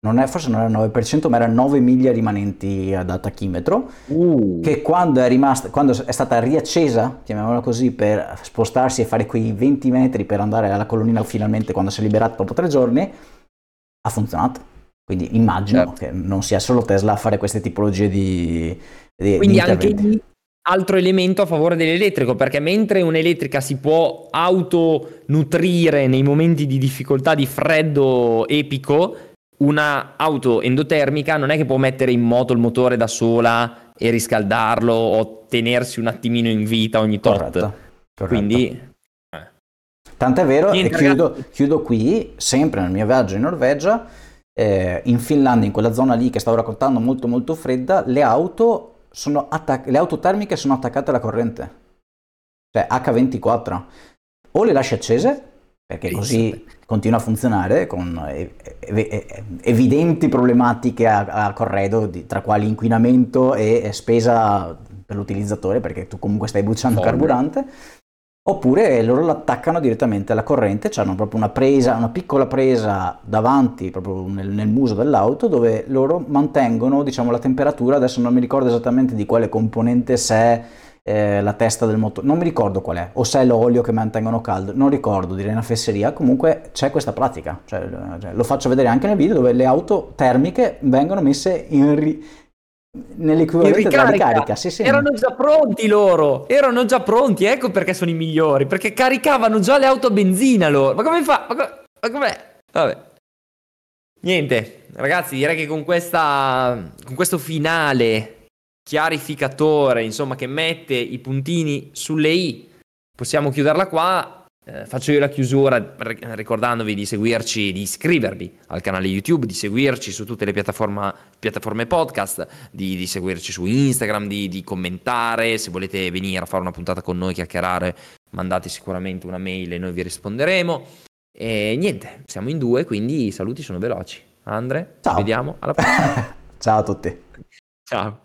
non è, forse non era il 9%, ma era 9 miglia rimanenti da tachimetro, uh. che quando è, rimasta, quando è stata riaccesa, chiamiamola così, per spostarsi e fare quei 20 metri per andare alla colonnina finalmente quando si è liberata dopo tre giorni, ha funzionato. Quindi immagino certo. che non sia solo Tesla a fare queste tipologie di, di Quindi di anche lì altro elemento a favore dell'elettrico, perché mentre un'elettrica si può autonutrire nei momenti di difficoltà di freddo epico, una auto endotermica non è che può mettere in moto il motore da sola e riscaldarlo o tenersi un attimino in vita ogni tot. Corretto, corretto. Quindi eh. Tant'è vero, Niente, e chiudo, chiudo, qui, sempre nel mio viaggio in Norvegia, eh, in Finlandia, in quella zona lì che stavo raccontando molto molto fredda, le auto attac- le auto termiche sono attaccate alla corrente, cioè H24. O le lasci accese, perché così continua a funzionare con evidenti problematiche a, corredo, tra quali inquinamento e spesa per l'utilizzatore, perché tu comunque stai bruciando Forme. carburante. Oppure loro l'attaccano direttamente alla corrente, hanno proprio una presa, una piccola presa davanti, proprio nel, nel, muso dell'auto, dove loro mantengono diciamo, la temperatura, adesso non mi ricordo esattamente di quale componente, se è eh, la testa del motore, non mi ricordo qual è, o se è l'olio che mantengono caldo, non ricordo, direi una fesseria, comunque c'è questa pratica, cioè, cioè, lo faccio vedere anche nel video dove le auto termiche vengono messe in... Ri- nell'equivalente della ricarica. Sì, sì. Erano già pronti loro, erano già pronti, ecco perché sono i migliori, perché caricavano già le auto a benzina loro. Ma come fa? Ma, com- ma com'è? Vabbè. Niente, ragazzi, direi che con, questa, con questo finale chiarificatore, insomma, che mette i puntini sulle i, possiamo chiuderla qua. Eh, faccio io la chiusura ricordandovi di seguirci, di iscrivervi al canale YouTube, di seguirci su tutte le piattaforme, podcast, di, di, seguirci su Instagram, di, di, commentare. Se volete venire a fare una puntata con noi, chiacchierare, mandate sicuramente una mail e noi vi risponderemo. E niente, siamo in due, quindi i saluti sono veloci. Andre, Ciao. ci vediamo alla prossima. Ciao a tutti. Ciao.